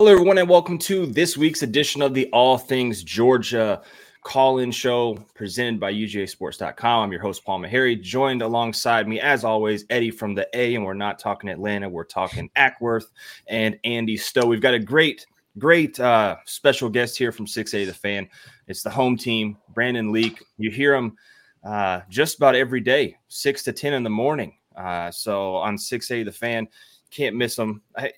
Hello, everyone, and welcome to this week's edition of the All Things Georgia call-in show presented by UGASports.com. I'm your host, Paul Meharry, joined alongside me, as always, Eddie from the A, and we're not talking Atlanta, we're talking Acworth and Andy Stowe. We've got a great, great uh, special guest here from 680 The Fan. It's the home team, Brandon Leak. You hear him uh, just about every day, 6 to 10 in the morning. Uh, so on 680 The Fan, can't miss him. I,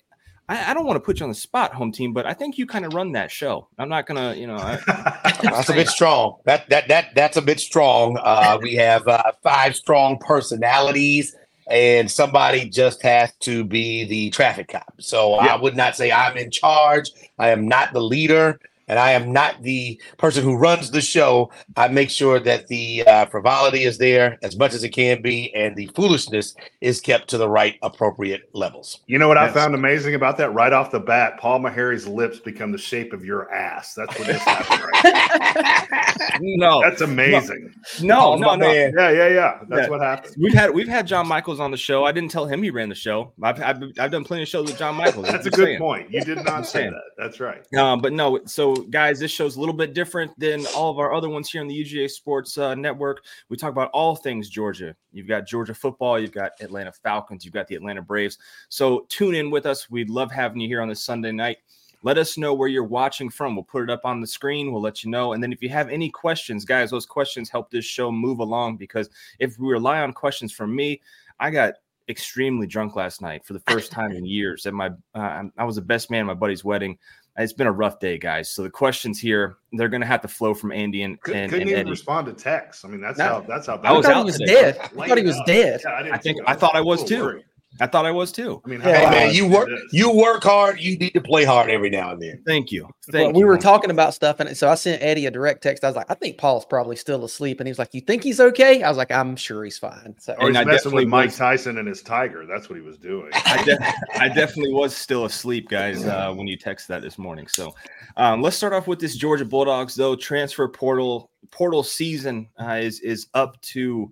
I, I, don't want to put you on the spot, home team, but I think you kind of run that show. I'm not gonna, you know. I, that's a bit strong. That that that that's a bit strong. Uh, we have uh, five strong personalities, and somebody just has to be the traffic cop. So yeah. I would not say I'm in charge. I am not the leader and I am not the person who runs the show. I make sure that the uh, frivolity is there as much as it can be, and the foolishness is kept to the right, appropriate levels. You know what yes. I found amazing about that? Right off the bat, Paul Meharry's lips become the shape of your ass. That's what just happened right No, that's amazing. No, no, no. Yeah, yeah, yeah. That's yeah. what happened. We've had we've had John Michaels on the show. I didn't tell him he ran the show. I've I've, I've done plenty of shows with John Michaels. that's a good saying. point. You did not say that. That's right. Um, but no. So guys, this show's a little bit different than all of our other ones here on the UGA Sports uh, Network. We talk about all things Georgia. You've got Georgia football, you've got Atlanta Falcons, you've got the Atlanta Braves. So tune in with us. We'd love having you here on this Sunday night. Let us know where you're watching from. We'll put it up on the screen. We'll let you know. And then if you have any questions, guys, those questions help this show move along because if we rely on questions from me, I got extremely drunk last night for the first time in years. At my, uh, I was the best man at my buddy's wedding it's been a rough day, guys. So the questions here, they're going to have to flow from Andy and, Could, and couldn't and even respond to text. I mean, that's no. how that's how. Bad I was out. He was today. dead. I thought he was dead. Yeah, I, I think I, thought I was too. Worried. I thought I was too. I mean, hey, man, you work you work hard. You need to play hard every now and then. Thank you. Thank well, you. We were talking about stuff, and so I sent Eddie a direct text. I was like, I think Paul's probably still asleep, and he was like, You think he's okay? I was like, I'm sure he's fine. So, or he's I messing with Mike was, Tyson and his tiger. That's what he was doing. I, de- I definitely was still asleep, guys, uh, when you texted that this morning. So, um, let's start off with this Georgia Bulldogs though. Transfer portal portal season uh, is is up to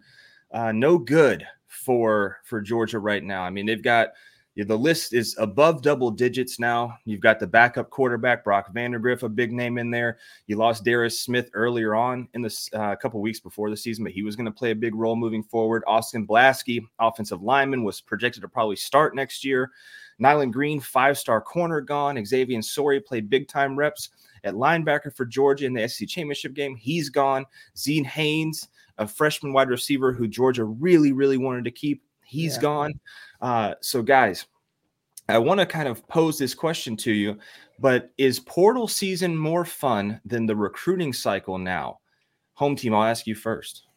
uh, no good for for Georgia right now. I mean, they've got the list is above double digits now. You've got the backup quarterback Brock Vandagriff, a big name in there. You lost Darius Smith earlier on in the uh, a couple weeks before the season, but he was going to play a big role moving forward. Austin Blaske, offensive lineman, was projected to probably start next year. Nyland Green, five-star corner, gone. Xavier Sorey played big-time reps at linebacker for Georgia in the SEC championship game. He's gone. Zeed Haynes, a freshman wide receiver who Georgia really, really wanted to keep, he's yeah. gone. Uh, so, guys, I want to kind of pose this question to you, but is portal season more fun than the recruiting cycle now? Home team, I'll ask you first.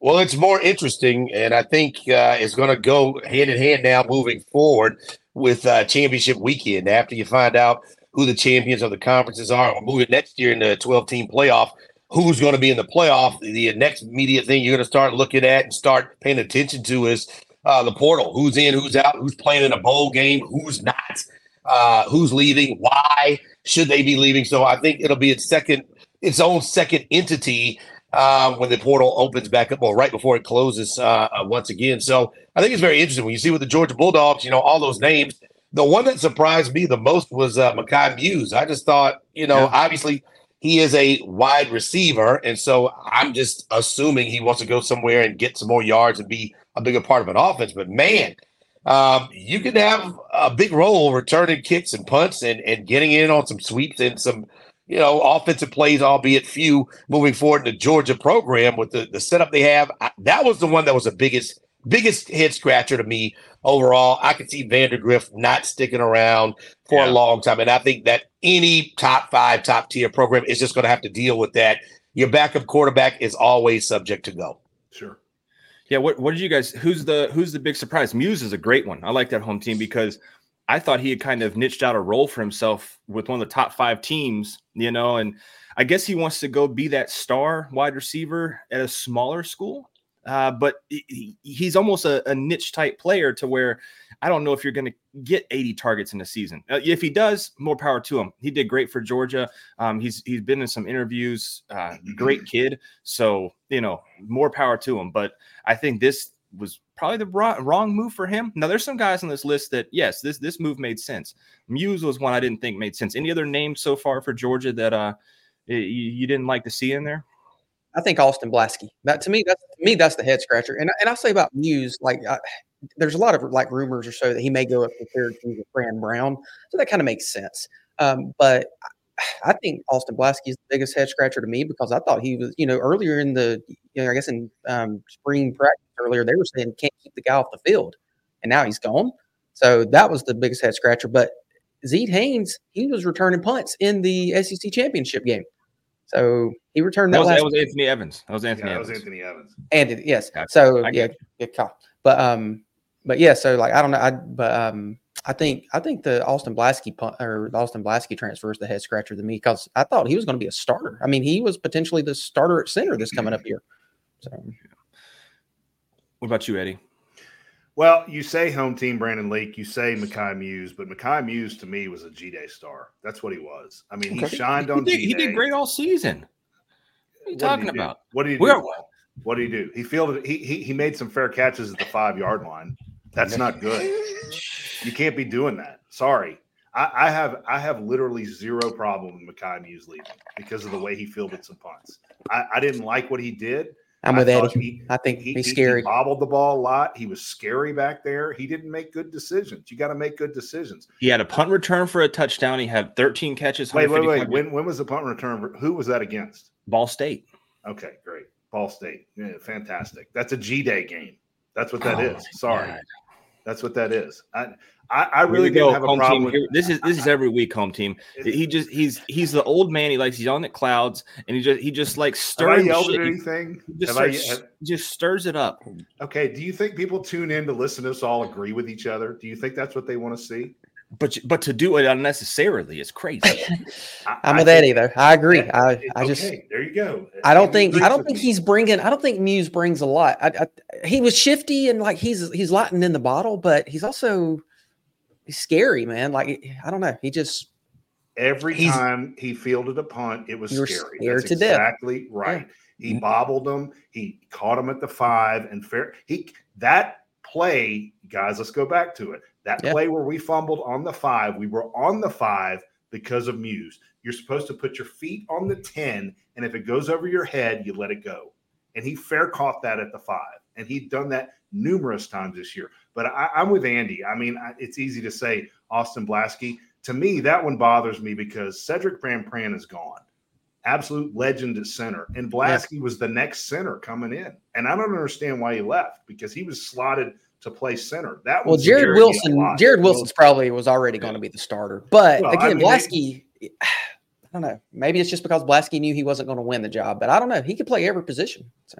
Well, it's more interesting, and I think uh, it's going to go hand in hand now moving forward with uh, championship weekend. After you find out who the champions of the conferences are, or moving next year in the 12 team playoff, who's going to be in the playoff, the next immediate thing you're going to start looking at and start paying attention to is uh, the portal. Who's in, who's out, who's playing in a bowl game, who's not, uh, who's leaving, why should they be leaving? So I think it'll be its second, its own second entity uh, when the portal opens back up, or right before it closes uh, uh, once again. So I think it's very interesting when you see with the Georgia Bulldogs, you know, all those names. The one that surprised me the most was uh, Mekhi Mews. I just thought, you know, yeah. obviously he is a wide receiver, and so I'm just assuming he wants to go somewhere and get some more yards and be a bigger part of an offense. But man, um, you can have a big role returning kicks and punts and, and getting in on some sweeps and some you know, offensive plays, albeit few, moving forward in the Georgia program with the, the setup they have. I, that was the one that was the biggest biggest head scratcher to me overall. I could see Vandagriff not sticking around for yeah. a long time. And I think that any top five, top tier program is just going to have to deal with that. Your backup quarterback is always subject to go. Sure. Yeah. What, what did you guys, who's the, who's the big surprise? Mews is a great one. I like that home team because I thought he had kind of niched out a role for himself with one of the top five teams, you know, and I guess he wants to go be that star wide receiver at a smaller school. Uh, but he, he's almost a, a, niche type player to where I don't know if you're going to get 80 targets in a season. Uh, if he does, more power to him. He did great for Georgia. Um, he's he's been in some interviews. Uh, great kid. So you know, more power to him. But I think this was probably the wrong, move for him. Now there's some guys on this list that yes, this this move made sense. Mews was one I didn't think made sense. Any other names so far for Georgia that uh you, you didn't like to see in there? I think Austin Blaske. That to me, that's to me that's the head scratcher. And and I'll say about Mews, like I, there's a lot of like rumors or so that he may go up to Syracuse with Fran Brown, so that kind of makes sense. Um, but I think Austin Blaske is the biggest head scratcher to me because I thought he was, you know, earlier in the, you know, I guess in um, spring practice earlier, they were saying can't keep the guy off the field, and now he's gone. So that was the biggest head scratcher. But Zeed Haynes, he was returning punts in the SEC championship game. So he returned that. That, was, that was Anthony Evans. That was Anthony Yeah, that Evans. was Anthony Evans. and yes. Gotcha. So I yeah, good call. But um, but yeah. So like I don't know. I but um, I think I think the Austin Blaske punt or the Austin Blaske transfer is the head scratcher to me because I thought he was going to be a starter. I mean, he was potentially the starter at center this coming up here. So What about you, Eddie? Well, you say home team Brandon Leak, you say Mekhi Mews, but Mekhi Mews to me was a G Day star. That's what he was. I mean, he Okay. shined He on did, he did great all season. What are you What did talking he do? about? What did he do? What did he do? He fielded. He, he he made some fair catches at the five yard line. That's not good. You can't be doing that. Sorry. I, I have I have literally zero problem with Mekhi Mews leaving because of the way he fielded some punts. I, I didn't like what he did. I'm with thought Eddie. he- I think He, he's scary. He bobbled the ball a lot. He was scary back there. He didn't make good decisions. You got to make good decisions. He had a punt return for a touchdown. He had 13 catches. Wait, wait, wait. When when was the punt return? Who was that against? Ball State. Okay, great. Ball State. Yeah, fantastic. That's a G Day game. That's what that Oh, is. Sorry. God. That's what that is. I I, I really didn't have a problem with this is this is every week, home team. He just he's he's the old man. He likes he's on the clouds, and he just he just like stirs shit. at He anything? just, Have I, have- just stirs it up. okay. Do you think people tune in to listen to us all agree with each other? Do you think that's what they want to see? But but to do it unnecessarily is crazy. I, I'm I with think- Eddie though. I agree. Yeah, I, I just okay, there you go. I don't think I don't think he's bringing. I don't think Mews brings a lot. I, I, he was shifty and like he's he's lighting in the bottle, but he's also he's scary, man. Like I don't know. He just Every time he fielded a punt, it was You were scary. scared That's to death. exactly right. He mm-hmm. bobbled him. He caught him at the five, and fair. He that play, guys. Let's go back to it. That Yeah. play where we fumbled on the five, we were on the five because of Mews. You're supposed to put your feet on the ten, and if it goes over your head, you let it go. And he fair caught that at the five, and he'd done that numerous times this year. But I, I'm with Andy. I mean, I, it's easy to say Austin Blaske. To me, that one bothers me because Sedrick Van Pran is gone. Absolute legend at center. And Blaske was the next center coming in. And I don't understand why he left because he was slotted to play center. That well, was Jared scared me a Wilson. Jared Wilson's probably was already going to be the starter, but Well, I again, mean, Blaske. I don't know. Maybe it's just because Blaske knew he wasn't going to win the job, but I don't know. He could play every position. So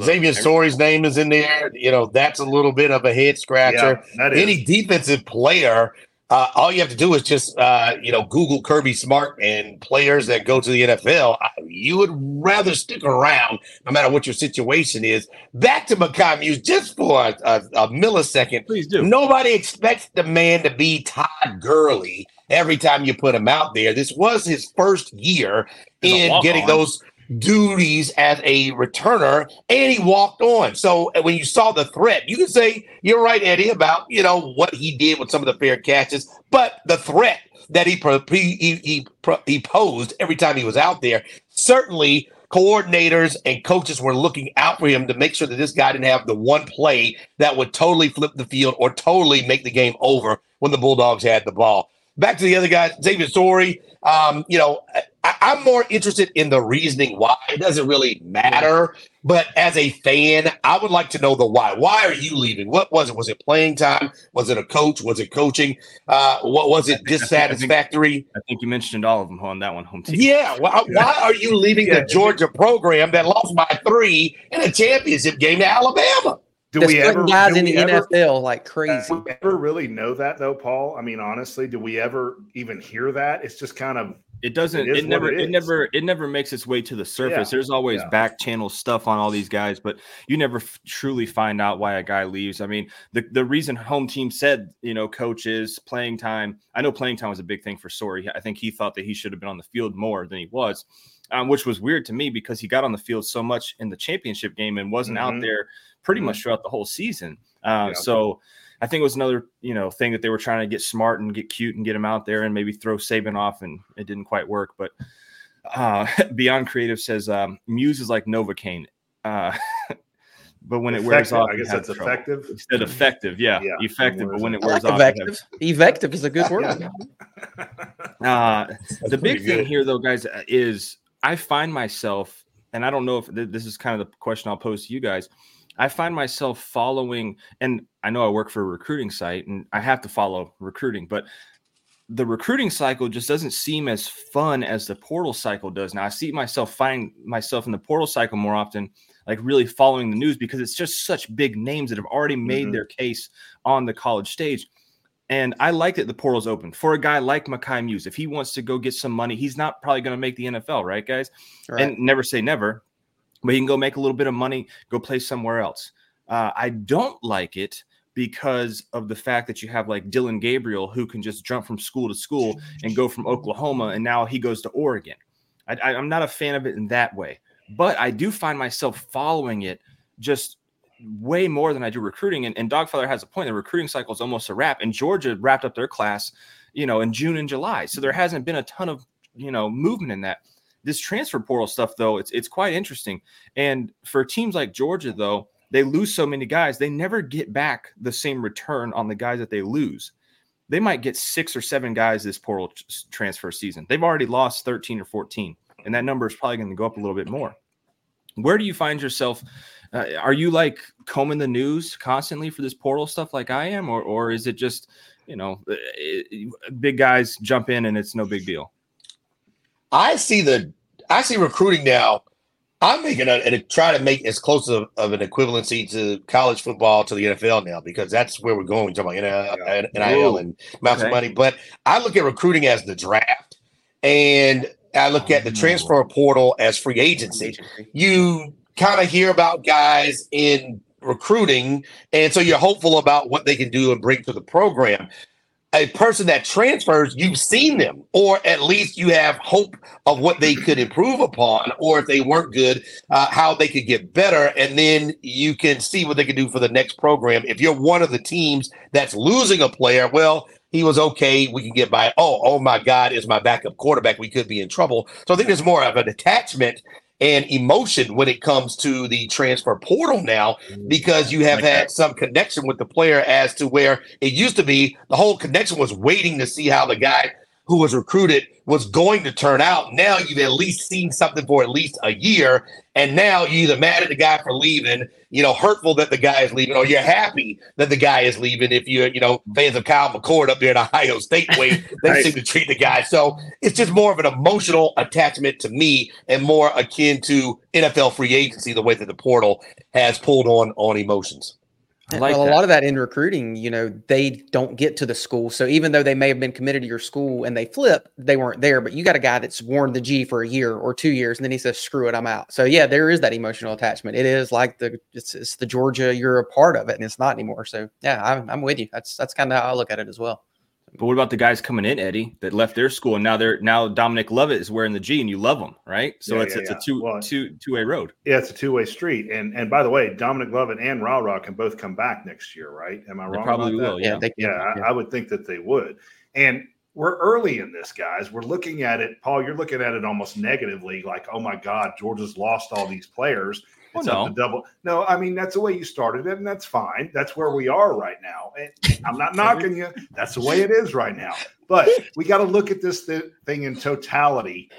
Xavier Story's name is in there. You know, that's a little bit of a head scratcher. Yeah. Any defensive player, uh, all you have to do is just, uh, you know, Google Kirby Smart and players that go to the NFL. I- You would rather stick around no matter what your situation is. Back to Mekhi Mews just for a, a, a millisecond. Please do. Nobody expects the man to be Todd Gurley every time you put him out there. This was his first year in getting those duties as a returner, and he walked on. So uh, when you saw the threat, you can say you're right, Eddie, about you know what he did with some of the fair catches, but the threat that he he he, he, posed every time he was out there certainly. Coordinators and coaches were looking out for him to make sure that this guy didn't have the one play that would totally flip the field or totally make the game over when the Bulldogs had the ball. Back to the other guy, Xavier Story. Um, you know, I, I'm more interested in the reasoning why. It doesn't really matter. But as a fan, I would like to know the why. Why are you leaving? What was it? Was it playing time? Was it a coach? Was it coaching? Uh, what was it? I think- I think- Dissatisfactory? I think you mentioned all of them on that one, home team. Yeah. Why, why are you leaving Yeah. the Georgia program that lost by three in a championship game to Alabama? Do Just we ever guys do in the ever- NFL like crazy. Do we ever really know that though, Paul? I mean, honestly, do we ever even hear that? It's just kind of It doesn't. It is It, never. it It, is. never. It never makes its way to the surface. Yeah, There's always yeah. back channel stuff on all these guys, but you never f- truly find out why a guy leaves. I mean, the the reason home team said, you know, coaches playing time. I know playing time was a big thing for Sorey. I think he thought that he should have been on the field more than he was. Um, which was weird to me because he got on the field so much in the championship game and wasn't Mhm. out there pretty Mhm. much throughout the whole season. Uh, Yeah. So I think it was another you know thing that they were trying to get smart and get cute and get him out there and maybe throw Saban off, and it didn't quite work. But uh, Beyond Creative says um, Mews is like Novocaine. Uh, but when it wears off, I guess that's trouble. effective. Instead effective, yeah, Yeah, effective. But when it wears like off, effective. have- evective. Evective is a good word. Yeah. Uh, the big pretty thing here, though, guys, uh, is I find myself, and I don't know if th- this is kind of the question I'll pose to you guys. I find myself following, and I know I work for a recruiting site and I have to follow recruiting, but the recruiting cycle just doesn't seem as fun as the portal cycle does. Now I see myself find myself in the portal cycle more often, like really following the news because it's just such big names that have already made Mhm. their case on the college stage. And I like that the portal's open for a guy like Mekhi Mews. If he wants to go get some money, he's not probably going to make the NFL, right, guys? Right. And never say never, but he can go make a little bit of money, go play somewhere else. Uh, I don't like it because of the fact that you have like Dillon Gabriel who can just jump from school to school and go from Oklahoma and now he goes to Oregon. I, I, I'm not a fan of it in that way, but I do find myself following it just way more than I do recruiting. And, and Dogfather has a point. The recruiting cycle is almost a wrap, and Georgia wrapped up their class, you know, in June and July. So there hasn't been a ton of you know movement in that. This transfer portal stuff, though, it's it's quite interesting. And for teams like Georgia, though, they lose so many guys, they never get back the same return on the guys that they lose. They might get six or seven guys this portal transfer season. They've already lost 13 or 14, and that number is probably going to go up a little bit more. Where do you find yourself? Uh, are you like combing the news constantly for this portal stuff like I am, or or is it just you know uh, big guys jump in and it's no big deal? I see the I see recruiting now. I'm making a and try to make as close of, of an equivalency to college football to the NFL now because that's where we're going. Talking about NIL, NIL and amounts Okay. of money, but I look at recruiting as the draft, and I look at the Oh. transfer portal as free agency. You kind of hear about guys in recruiting, and so you're hopeful about what they can do and bring to the program a person that transfers, you've seen them, or at least you have hope of what they could improve upon, or if they weren't good, uh, how they could get better. And then you can see what they can do for the next program. If you're one of the teams that's losing a player, well, he was okay. We can get by. Oh, oh my God, is my backup quarterback. We could be in trouble. So I think there's more of an attachment and emotion when it comes to the transfer portal now mm-hmm. because you have had some connection with the player as to where it used to be the whole connection was waiting to see how the guy who was recruited was going to turn out. Now you've at least seen something for at least a year, and now you're either mad at the guy for leaving, you know, hurtful that the guy is leaving, or you're happy that the guy is leaving. If you're, you know, fans of Kyle McCord up there in Ohio State way, they Right. seem to treat the guy. So it's just more of an emotional attachment to me and more akin to NFL free agency, the way that the portal has pulled on on emotions. Like well, that. a lot of that in recruiting, you know, they don't get to the school. So even though they may have been committed to your school and they flip, they weren't there. But you got a guy that's worn the G for a year or two years, and then he says, "Screw it, I'm out." So yeah, there is that emotional attachment. It is like the it's, it's the Georgia, you're a part of it, and it's not anymore. So yeah, I'm, I'm with you. That's that's kind of how I look at it as well. But what about the guys coming in, Eddie, that left their school and now they're now Dominic Lovett is wearing the G and you love them, right? So Yeah, it's yeah, it's yeah. a two Well, two two way road. Yeah, it's a two way street. And and by the way, Dominic Lovett and Raw Raw can both come back next year, right? Am I They wrong? probably about that? will. Yeah, Yeah. they Yeah, I, I would think that they would. And we're early in this, guys. We're looking at it, Paul. You're looking at it almost negatively, like, oh my God, Georgia's lost all these players. Oh, It's up to double. No, I mean that's the way you started it, and that's fine. That's where we are right now. And I'm not knocking you. That's the way it is right now. But we got to look at this thi- thing in totality.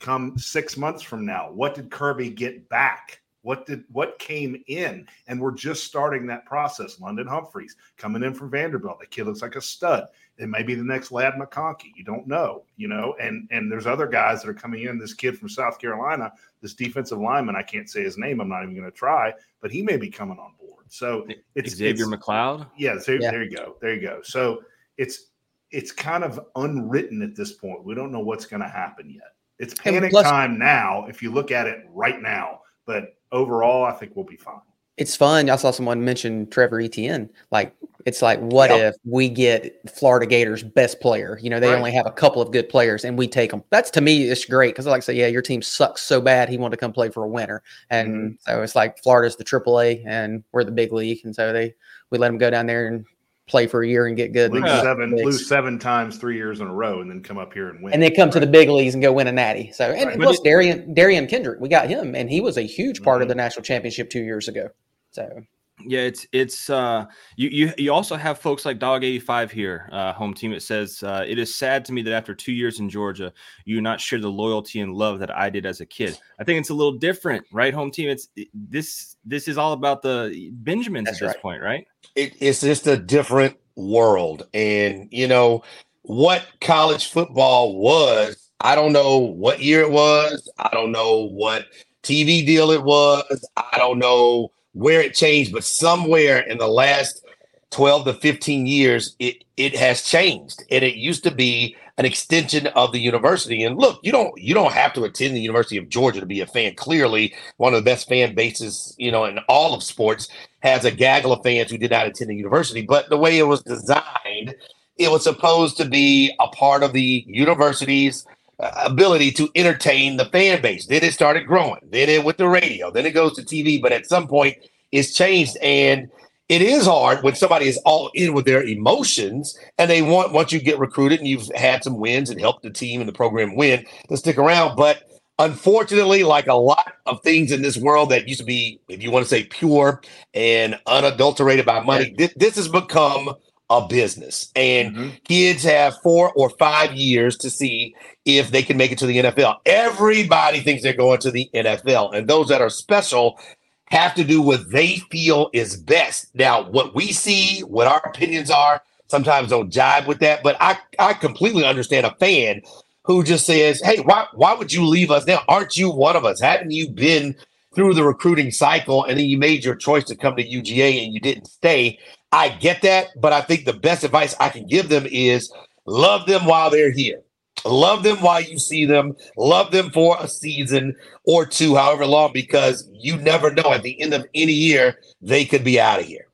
Come six months from now, what did Kirby get back? What did what came in? And we're just starting that process. London Humphreys coming in from Vanderbilt. The kid looks like a stud. It may be the next Ladd McConkey. You don't know, you know. And and there's other guys that are coming in. This kid from South Carolina, this defensive lineman. I can't say his name. I'm not even going to try, but he may be coming on board. So it's Xavier it's, McLeod. yeah, so Yeah. there you go. There you go. So it's it's kind of unwritten at this point. We don't know what's going to happen yet. It's panic plus- time now if you look at it right now. But overall, I think we'll be fine. It's fun. I saw someone mention Trevor Etienne. Like it's like, what if we get Florida Gators best player? You know, they right. only have a couple of good players, and we take them. That's to me, it's great because I like to say, yeah, your team sucks so bad. He wanted to come play for a winner, and mm-hmm. so it's like Florida's the AAA, and we're the big league, and so they we let him go down there and play for a year and get good. Lose seven, lose seven times three years in a row, and then come up here and win. And they come right. to the big leagues and go win a natty. So and right. plus it, Darian Derion Kendrick, we got him, and he was a huge part mm-hmm. of the national championship two years ago. So yeah, it's it's uh you you you also have folks like Dog 85 here, uh home team. It says uh, it is sad to me that after two years in Georgia, you not share the loyalty and love that I did as a kid. I think it's a little different, right? Home team. It's this this is all about the Benjamins That's at this right. point, right? It, it's just a different world. And you know what college football was, I don't know what year it was, I don't know what TV deal it was, I don't know where it changed, but somewhere in the last 12 to 15 years, it it has changed. And it used to be an extension of the university. And look, you don't you don't have to attend the University of Georgia to be a fan. Clearly, one of the best fan bases, you know, in all of sports has a gaggle of fans who did not attend the university. But the way it was designed, it was supposed to be a part of the university's ability to entertain the fan base. Then it started growing. Then it with the radio. Then it goes to TV. But at some point, it's changed and it is hard when somebody is all in with their emotions and they want once you get recruited and you've had some wins and helped the team and the program win to stick around. But unfortunately, like a lot of things in this world that used to be, if you want to say pure and unadulterated by money, this, this has become a business. And mm-hmm. kids have four or five years to see if they can make it to the NFL. Everybody thinks they're going to the NFL. And those that are special have to do what they feel is best. Now, what we see, what our opinions are, sometimes don't jive with that. But I, I completely understand a fan who just says, Hey, why why would you leave us now? Aren't you one of us? Haven't you been through the recruiting cycle and then you made your choice to come to UGA and you didn't stay? I get that, but I think the best advice I can give them is love them while they're here. Love them while you see them. Love them for a season or two, however long, because you never know. At the end of any year, they could be out of here.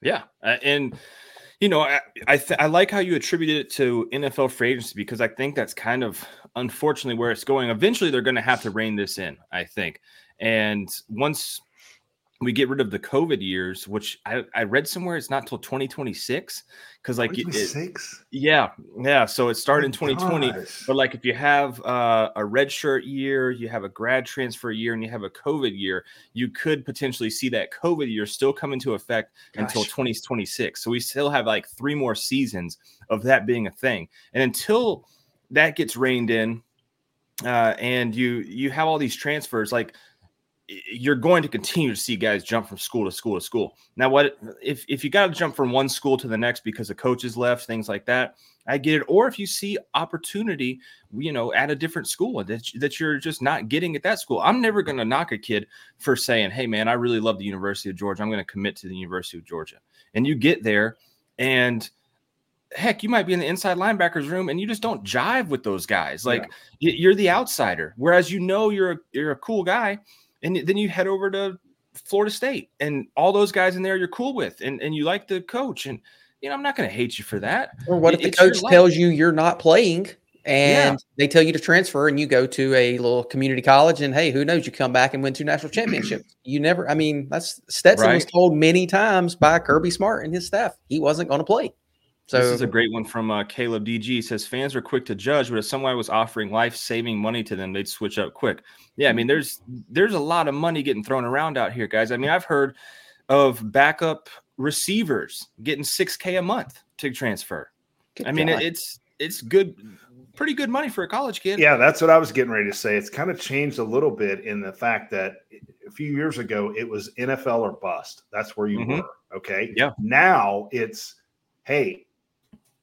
Yeah, uh, and you know, I I, th- I, like how you attributed it to NFL free agency because I think that's kind of unfortunately where it's going. Eventually, they're going to have to rein this in. I think, and once we get rid of the COVID years, which I, I read somewhere it's not till 2026. Cause like it, yeah, yeah. So it started oh in 2020. Gosh. But like if you have uh, a red shirt year, you have a grad transfer year, and you have a COVID year, you could potentially see that COVID year still come into effect Gosh. until 2026. So we still have like three more seasons of that being a thing. And until that gets reined in, uh, and you you have all these transfers, like you're going to continue to see guys jump from school to school to school. Now, what if if you got to jump from one school to the next because the coaches left, things like that? I get it. Or if you see opportunity, you know, at a different school that that you're just not getting at that school. I'm never going to knock a kid for saying, "Hey, man, I really love the University of Georgia. I'm going to commit to the University of Georgia." And you get there, and heck, you might be in the inside linebackers room and you just don't jive with those guys. Like yeah. you're the outsider, whereas you know you're a, you're a cool guy and then you head over to Florida State and all those guys in there you're cool with and, and you like the coach and you know I'm not going to hate you for that. Or what if the coach tells you you're not playing and yeah. they tell you to transfer and you go to a little community college and hey, who knows you come back and win two national championships. you never I mean that's Stetson right. was told many times by Kirby Smart and his staff he wasn't going to play. So this is a great one from uh, Caleb DG. He says fans are quick to judge, but if someone was offering life-saving money to them, they'd switch up quick. Yeah, I mean, there's there's a lot of money getting thrown around out here, guys. I mean, I've heard of backup receivers getting six k a month to transfer. Good I mean, God. it's it's good, pretty good money for a college kid. Yeah, that's what I was getting ready to say. It's kind of changed a little bit in the fact that a few years ago it was NFL or bust. That's where you mm-hmm. were. Okay. Yeah. Now it's hey,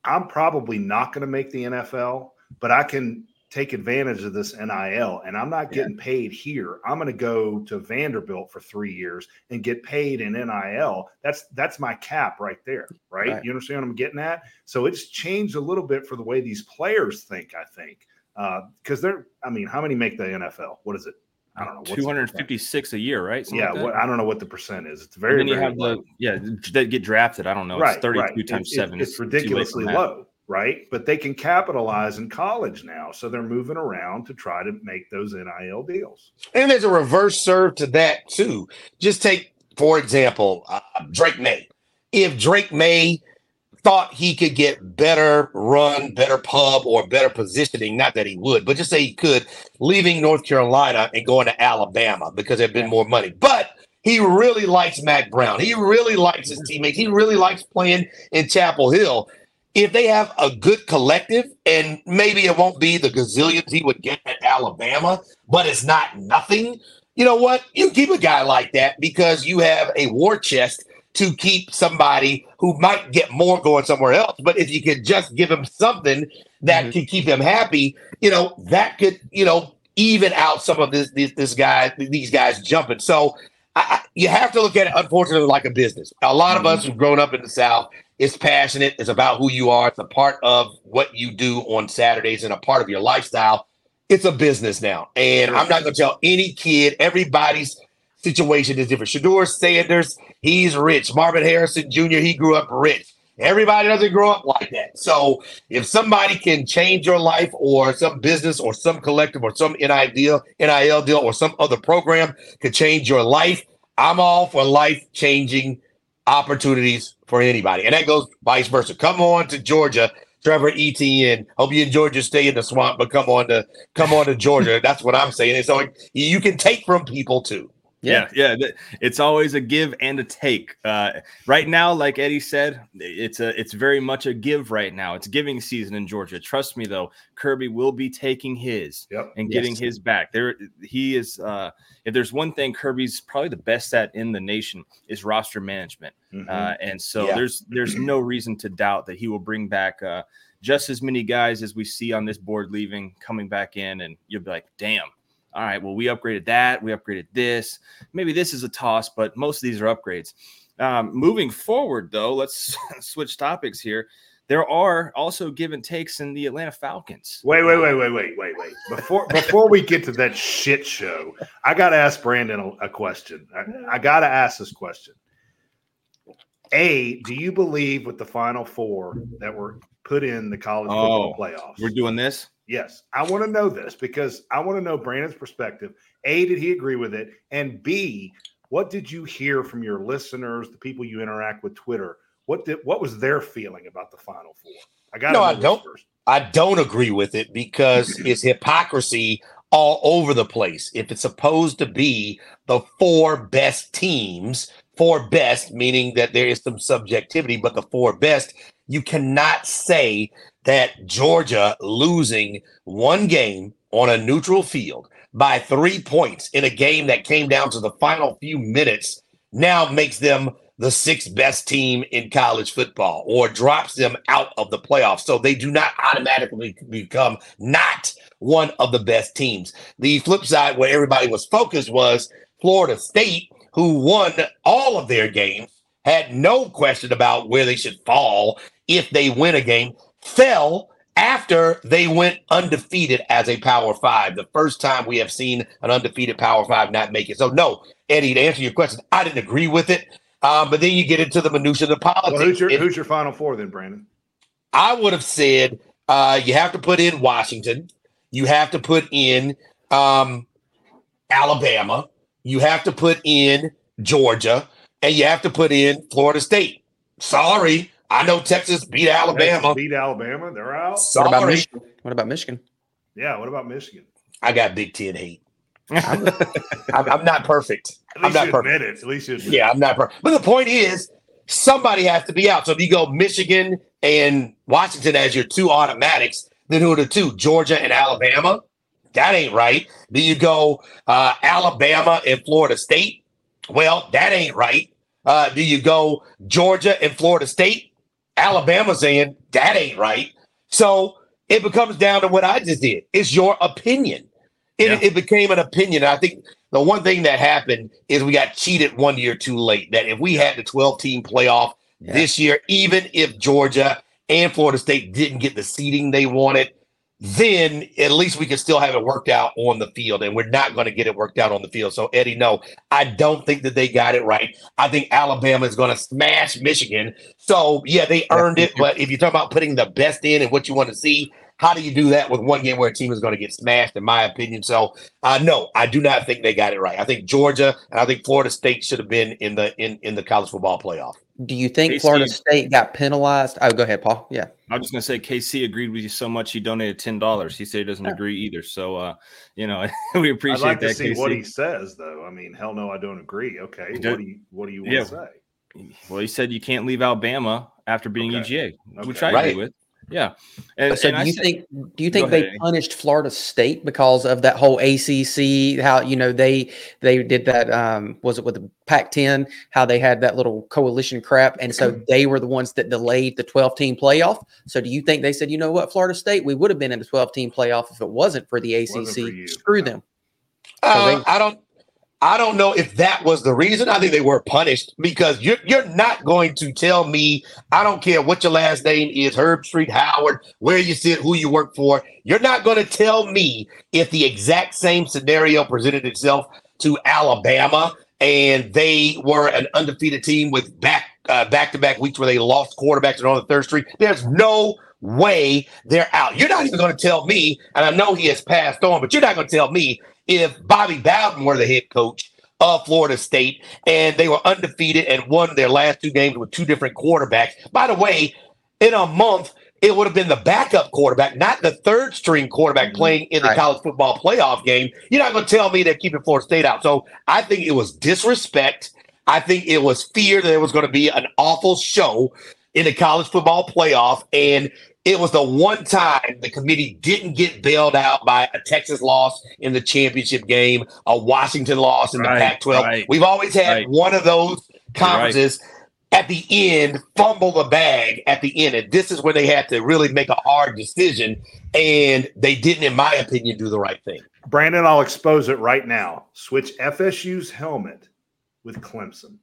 I'm probably not going to make the NFL, but I can take advantage of this NIL and I'm not getting yeah. paid here. I'm going to go to Vanderbilt for 3 years and get paid in NIL. That's that's my cap right there, right? right. You understand what I'm getting at? So it's changed a little bit for the way these players think, I think. Uh, cuz they're I mean, how many make the NFL? What is it? I don't know. what's the Two hundred percent? fifty-six a year, right? Something Yeah, like that? what, I don't know what the percent is. It's And very. then you very have low. the yeah that get drafted. I don't know. right, it's thirty-two right. times It's- seven. It's, It's ridiculously low, right? But they can capitalize in college now, so they're moving around to try to make those NIL deals. And there's a reverse serve to that too. Just take, for example, uh, Drake Maye. If Drake Maye thought he could get better run, better pub, or better positioning, not that he would, but just say he could, leaving North Carolina and going to Alabama because there'd been more money. But he really likes Mack Brown. He really likes his mm-hmm. teammates. He really likes playing in Chapel Hill. If they have a good collective, and maybe it won't be the gazillions he would get at Alabama, but it's not nothing. You know what? You keep a guy like that because you have a war chest to keep somebody who might get more going somewhere else. But if you could just give him something that Mhm. could keep him happy, you know, that could, you know, even out some of this this, this guy, these guys jumping. So I, you have to look at it, unfortunately, like a business. A lot of us who've grown up in the South, it's passionate. It's about who you are. It's a part of what you do on Saturdays and a part of your lifestyle. It's a business now. And I'm not going to tell any kid, everybody's situation is different. Shedeur Sanders, he's rich. Marvin Harrison Jr., he grew up rich. Everybody doesn't grow up like that. So if somebody can change your life or some business or some collective or some NIL deal, NIL deal or some other program could change your life, I'm all for life changing opportunities for anybody. And that goes vice versa. Come on to Georgia. Trevor Etienne. Hope you enjoyed your stay in the swamp, but come on to come on to Georgia. That's what I'm saying. And so you can take from people too. Yeah, yeah. It's always a give and a take. Uh, right now, like Eddie said, it's a it's very much a give right now. It's giving season in Georgia. Trust me, though, Kirby will be taking his Yep. and getting Yes. his back. There, he is. Uh, if there's one thing Kirby's probably the best at in the nation is roster management. Mhm. Uh, and so Yeah. there's there's no reason to doubt that he will bring back uh, just as many guys as we see on this board leaving coming back in, and you'll be like, damn. All right, well, we upgraded that. We upgraded this. Maybe this is a toss, but most of these are upgrades. Um, moving forward, though, let's switch topics here. There are also give and takes in the Atlanta Falcons. Wait, wait, wait, wait, wait, wait, wait. Before before we get to that shit show, I got to ask Brandon a, a question. I, I got to ask this question. A, do you believe with the final four that were put in the college football Oh, playoffs? We're doing this. Yes, I want to know this because I want to know Brandon's perspective. A, did he agree with it? And B, what did you hear from your listeners, the people you interact with Twitter? What did what was their feeling about the final four? I got No, I don't. First. I don't agree with it because it's hypocrisy all over the place. If it's supposed to be the four best teams, four best, meaning that there is some subjectivity, but the four best, you cannot say that Georgia losing one game on a neutral field by three points in a game that came down to the final few minutes now makes them the sixth best team in college football or drops them out of the playoffs. So they do not automatically become not one of the best teams. The flip side, where everybody was focused, was Florida State, who won all of their games, had no question about where they should fall if they win a game, fell after they went undefeated as a Power Five. The first time we have seen an undefeated Power Five not make it. So, no, Eddie, to answer your question, I didn't agree with it. Um, but then you get into the minutia of the politics. Well, who's your who's your final four then, Brandon? I would have said uh, you have to put in Washington, you have to put in um, Alabama, you have to put in Georgia, and you have to put in Florida State. Sorry, I know Texas beat Alabama. Texas beat Alabama. They're out. What about Michigan? What about Michigan? Yeah. What about Michigan? I got Big Ten hate. I'm, I'm not perfect. At I'm least not you perfect. it. At least you admit Yeah, I'm not perfect. But the point is, somebody has to be out. So if you go Michigan and Washington as your two automatics, then who are the two? Georgia and Alabama? That ain't right. Then you go uh, Alabama and Florida State? Well, that ain't right. Uh, do you go Georgia and Florida State? Alabama's saying that ain't right. So it becomes down to what I just did. It's your opinion. It, Yeah. it became an opinion. I think the one thing that happened is we got cheated one year too late. That if we had the 12 team playoff Yeah. this year, even if Georgia and Florida State didn't get the seeding they wanted, then at least we can still have it worked out on the field. And we're not going to get it worked out on the field. So, Eddie, no, I don't think that they got it right. I think Alabama is going to smash Michigan. So, yeah, they earned it. But if you're talking about putting the best in and what you want to see, how do you do that with one game where a team is going to get smashed, in my opinion? So, uh, no, I do not think they got it right. I think Georgia and I think Florida State should have been in the in, in the college football playoff. Do you think KC, Florida State got penalized? Oh, go ahead, Paul. Yeah. I was just gonna say KC agreed with you so much he donated ten dollars. He said he doesn't agree either. So uh, you know, we appreciate I'd like that. To see KC. what he says though. I mean, hell no, I don't agree. Okay. What do you what do you want yeah. to say? Well, he said you can't leave Alabama after being Okay. UGA, Okay. which I Right. agree with. Yeah. And, So and do I you said- think do you think they ahead, punished Florida State because of that whole ACC? How you know they they did that? Um, was it with the Pac-10? How they had that little coalition crap, and so they were the ones that delayed the 12 team playoff. So do you think they said, you know what, Florida State, we would have been in the 12 team playoff if it wasn't for the ACC? For you. Screw them. Uh, they- I don't. I don't know if that was the reason. I think they were punished because you're you're not going to tell me. I don't care what your last name is, Herbstreit, Howard, where you sit, who you work for. You're not going to tell me if the exact same scenario presented itself to Alabama and they were an undefeated team with back uh, back-to-back weeks where they lost quarterbacks and on the third street. There's no way they're out. You're not even going to tell me, and I know he has passed on, but you're not going to tell me if Bobby Bowden were the head coach of Florida State and they were undefeated and won their last two games with two different quarterbacks. By the way, in a month, it would have been the backup quarterback, not the third string quarterback mm-hmm. playing in the Right. college football playoff game. You're not going to tell me they're keeping Florida State out. So I think it was disrespect. I think it was fear that it was going to be an awful show in the college football playoff. And it was the one time the committee didn't get bailed out by a Texas loss in the championship game, a Washington loss in the Right, Pac 12. right, We've always had right. one of those conferences at the end fumble the bag at the end. And this is when they had to really make a hard decision. And they didn't, in my opinion, do the right thing. Brandon, I'll expose it right now. Switch FSU's helmet with Clemson.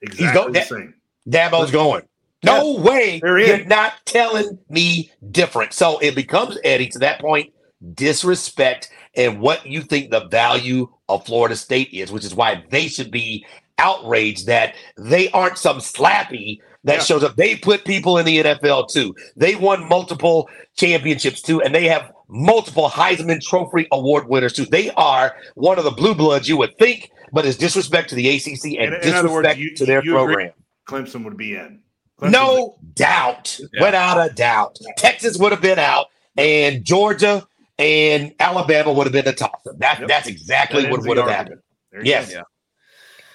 Exactly go- the same. Dabo's going. No way. You're not telling me different. So it becomes, Eddie, to that point, disrespect and what you think the value of Florida State is, which is why they should be outraged that they aren't some slappy that Yeah. shows up. They put people in the NFL too. They won multiple championships too, and they have multiple Heisman Trophy Award winners too. They are one of the blue bloods you would think, but it's disrespect to the ACC and in other words, disrespect you- to their program. Clemson would be in. Clemson No doubt, Yeah. without a doubt. Texas would have been out, and Georgia and Alabama would have been the top. That, Yep. That's exactly That what would have happened. There Yes. go. Yeah.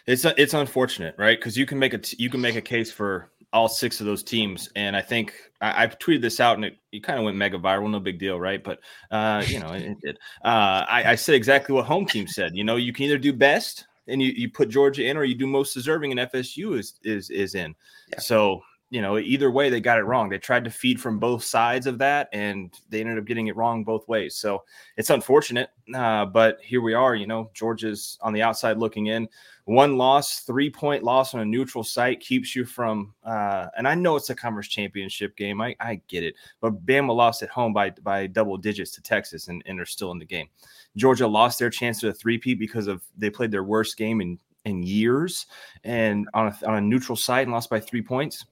It's it's unfortunate, right? Because you can make a t- you can make a case for all six of those teams, and I think I, I tweeted this out, and it, it kind of went mega viral. No big deal, right? But uh, you know, it, it did. Uh, I, I said exactly what home team said. You know, you can either do best and you, you put Georgia in, or you do most deserving, and FSU is is is in. Yeah. So you know, either way, they got it wrong. They tried to feed from both sides of that, and they ended up getting it wrong both ways. So it's unfortunate, uh, but here we are. You know, Georgia's on the outside looking in. One loss, three point loss on a neutral site keeps you from. Uh, and I know it's a conference championship game. I, I get it, but Bama lost at home by by double digits to Texas, and, and they're still in the game. Georgia lost their chance to a three-peat because of they played their worst game in in years, and on a, on a neutral site and lost by three points.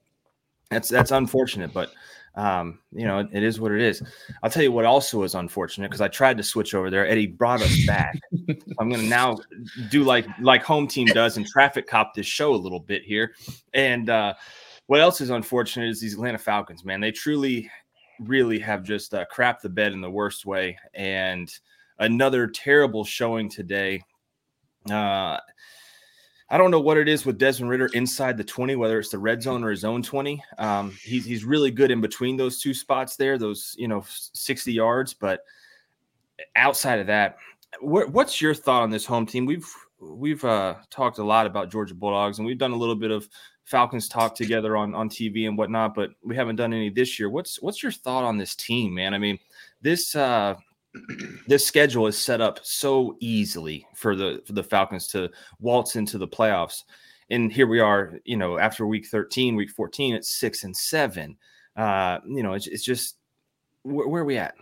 That's that's unfortunate, but um, you know, it, it is what it is. I'll tell you what also is unfortunate because I tried to switch over there. Eddie brought us back. I'm gonna now do like like home team does and traffic cop this show a little bit here. And uh, what else is unfortunate is these Atlanta Falcons, man. They truly, really have just uh, crapped the bed in the worst way. And another terrible showing today. Uh, I don't know what it is with Desmond Ridder inside the 20, whether it's the red zone or his own 20. Um, he's, he's really good in between those two spots there, those, you know, 60 yards. But outside of that, wh- what's your thought on this home team? We've, we've uh, talked a lot about Georgia Bulldogs and we've done a little bit of Falcons talk together on, on TV and whatnot, but we haven't done any this year. What's, what's your thought on this team, man? I mean, this, uh, this schedule is set up so easily for the for the Falcons to waltz into the playoffs. And here we are, you know, after week 13, week 14, it's six and seven. Uh, you know, it's, it's just where, where are we at?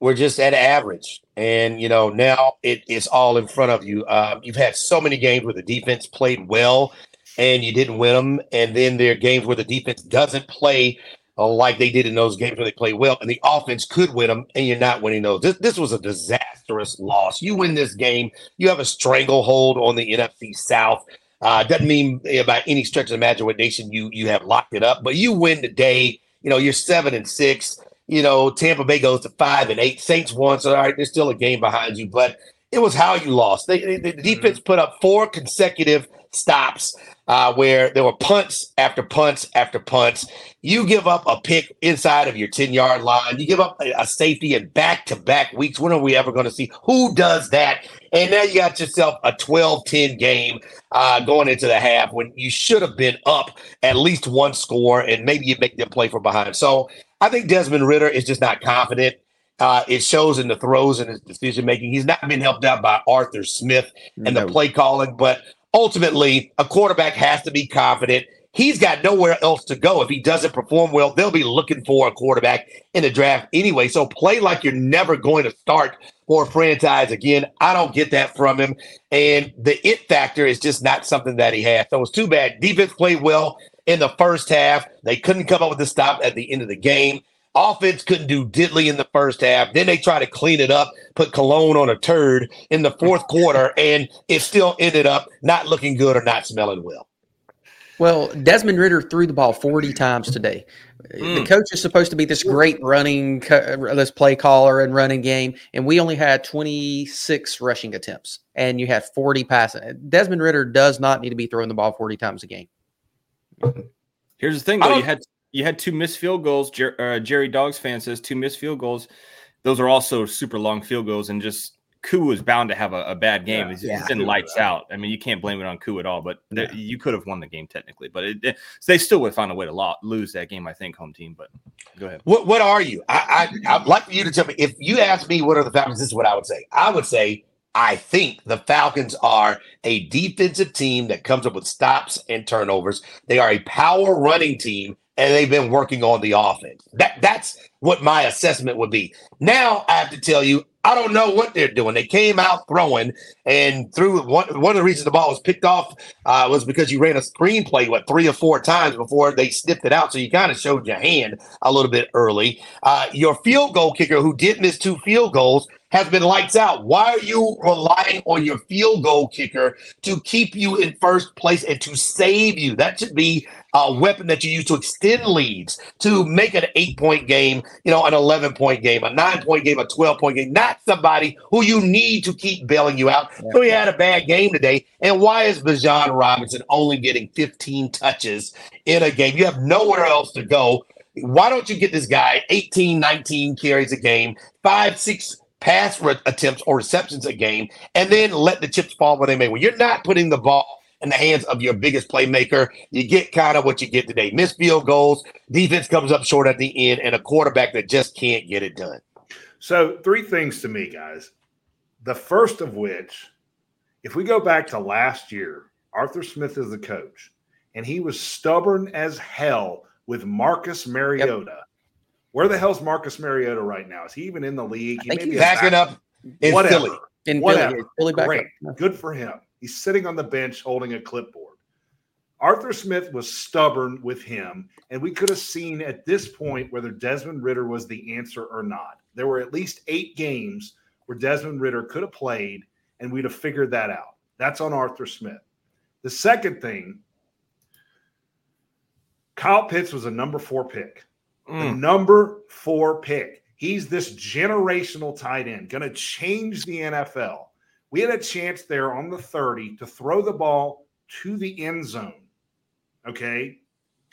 We're just at average. And, you know, now it is all in front of you. Um, you've had so many games where the defense played well and you didn't win them. And then there are games where the defense doesn't play uh, like they did in those games where they play well, and the offense could win them, and you're not winning those. This, this was a disastrous loss. You win this game, you have a stranglehold on the NFC South. Uh, doesn't mean by any stretch of the imagination you you have locked it up, but you win today. You know you're seven and six. You know Tampa Bay goes to five and eight. Saints won, so all right, there's still a game behind you, but it was how you lost. They, they, the defense put up four consecutive stops uh, where there were punts after punts after punts. You give up a pick inside of your 10 yard line. You give up a, a safety in back to back weeks. When are we ever going to see who does that? And now you got yourself a 12 10 game uh, going into the half when you should have been up at least one score and maybe you make them play from behind. So I think Desmond Ridder is just not confident. Uh, it shows in the throws and his decision making. He's not been helped out by Arthur Smith and no. the play calling, but ultimately, a quarterback has to be confident. He's got nowhere else to go. If he doesn't perform well, they'll be looking for a quarterback in the draft anyway. So play like you're never going to start for a franchise again. I don't get that from him. And the it factor is just not something that he has. So it's too bad. Defense played well in the first half. They couldn't come up with the stop at the end of the game. Offense couldn't do diddly in the first half. Then they try to clean it up, put cologne on a turd in the fourth quarter, and it still ended up not looking good or not smelling well. Well, Desmond Ridder threw the ball 40 times today. Mm. The coach is supposed to be this great running, this play caller and running game, and we only had 26 rushing attempts, and you had 40 passing. Desmond Ridder does not need to be throwing the ball 40 times a game. Here's the thing, though: you had you had two missed field goals. Jer- uh, Jerry Dogs fan says two missed field goals. Those are also super long field goals, and just Koo was bound to have a, a bad game. Yeah, it's, yeah. been lights out. I mean, you can't blame it on Koo at all. But yeah. you could have won the game technically, but it, it, they still would find a way to lo- lose that game. I think home team. But go ahead. What What are you? I, I I'd like for you to tell me. If you ask me, what are the Falcons? This is what I would say. I would say I think the Falcons are a defensive team that comes up with stops and turnovers. They are a power running team and they've been working on the offense. That that's what my assessment would be. Now I have to tell you, I don't know what they're doing. They came out throwing and threw one. One of the reasons the ball was picked off uh, was because you ran a screenplay what three or four times before they snipped it out. So you kind of showed your hand a little bit early. Uh, your field goal kicker, who did miss two field goals, has been lights out. Why are you relying on your field goal kicker to keep you in first place and to save you? That should be a weapon that you use to extend leads, to make an eight point game, you know, an 11 point game, a nine point game, a 12 point game, not somebody who you need to keep bailing you out. So he had a bad game today. And why is Bijan Robinson only getting 15 touches in a game? You have nowhere else to go. Why don't you get this guy 18, 19 carries a game, five, six pass re- attempts or receptions a game, and then let the chips fall where they may. When you're not putting the ball in the hands of your biggest playmaker, you get kind of what you get today. Missed field goals, defense comes up short at the end, and a quarterback that just can't get it done. So, three things to me, guys. The first of which, if we go back to last year, Arthur Smith is the coach, and he was stubborn as hell with Marcus Mariota. Yep. Where the hell's Marcus Mariota right now? Is he even in the league? He I think he's backing up in Whatever. Philly. In Whatever. Philly, Philly Great. Up. Good for him. He's sitting on the bench holding a clipboard. Arthur Smith was stubborn with him, and we could have seen at this point whether Desmond Ridder was the answer or not. There were at least eight games where Desmond Ridder could have played, and we'd have figured that out. That's on Arthur Smith. The second thing, Kyle Pitts was a number four pick. Mm. The number four pick. He's this generational tight end, going to change the NFL. We had a chance there on the 30 to throw the ball to the end zone, okay,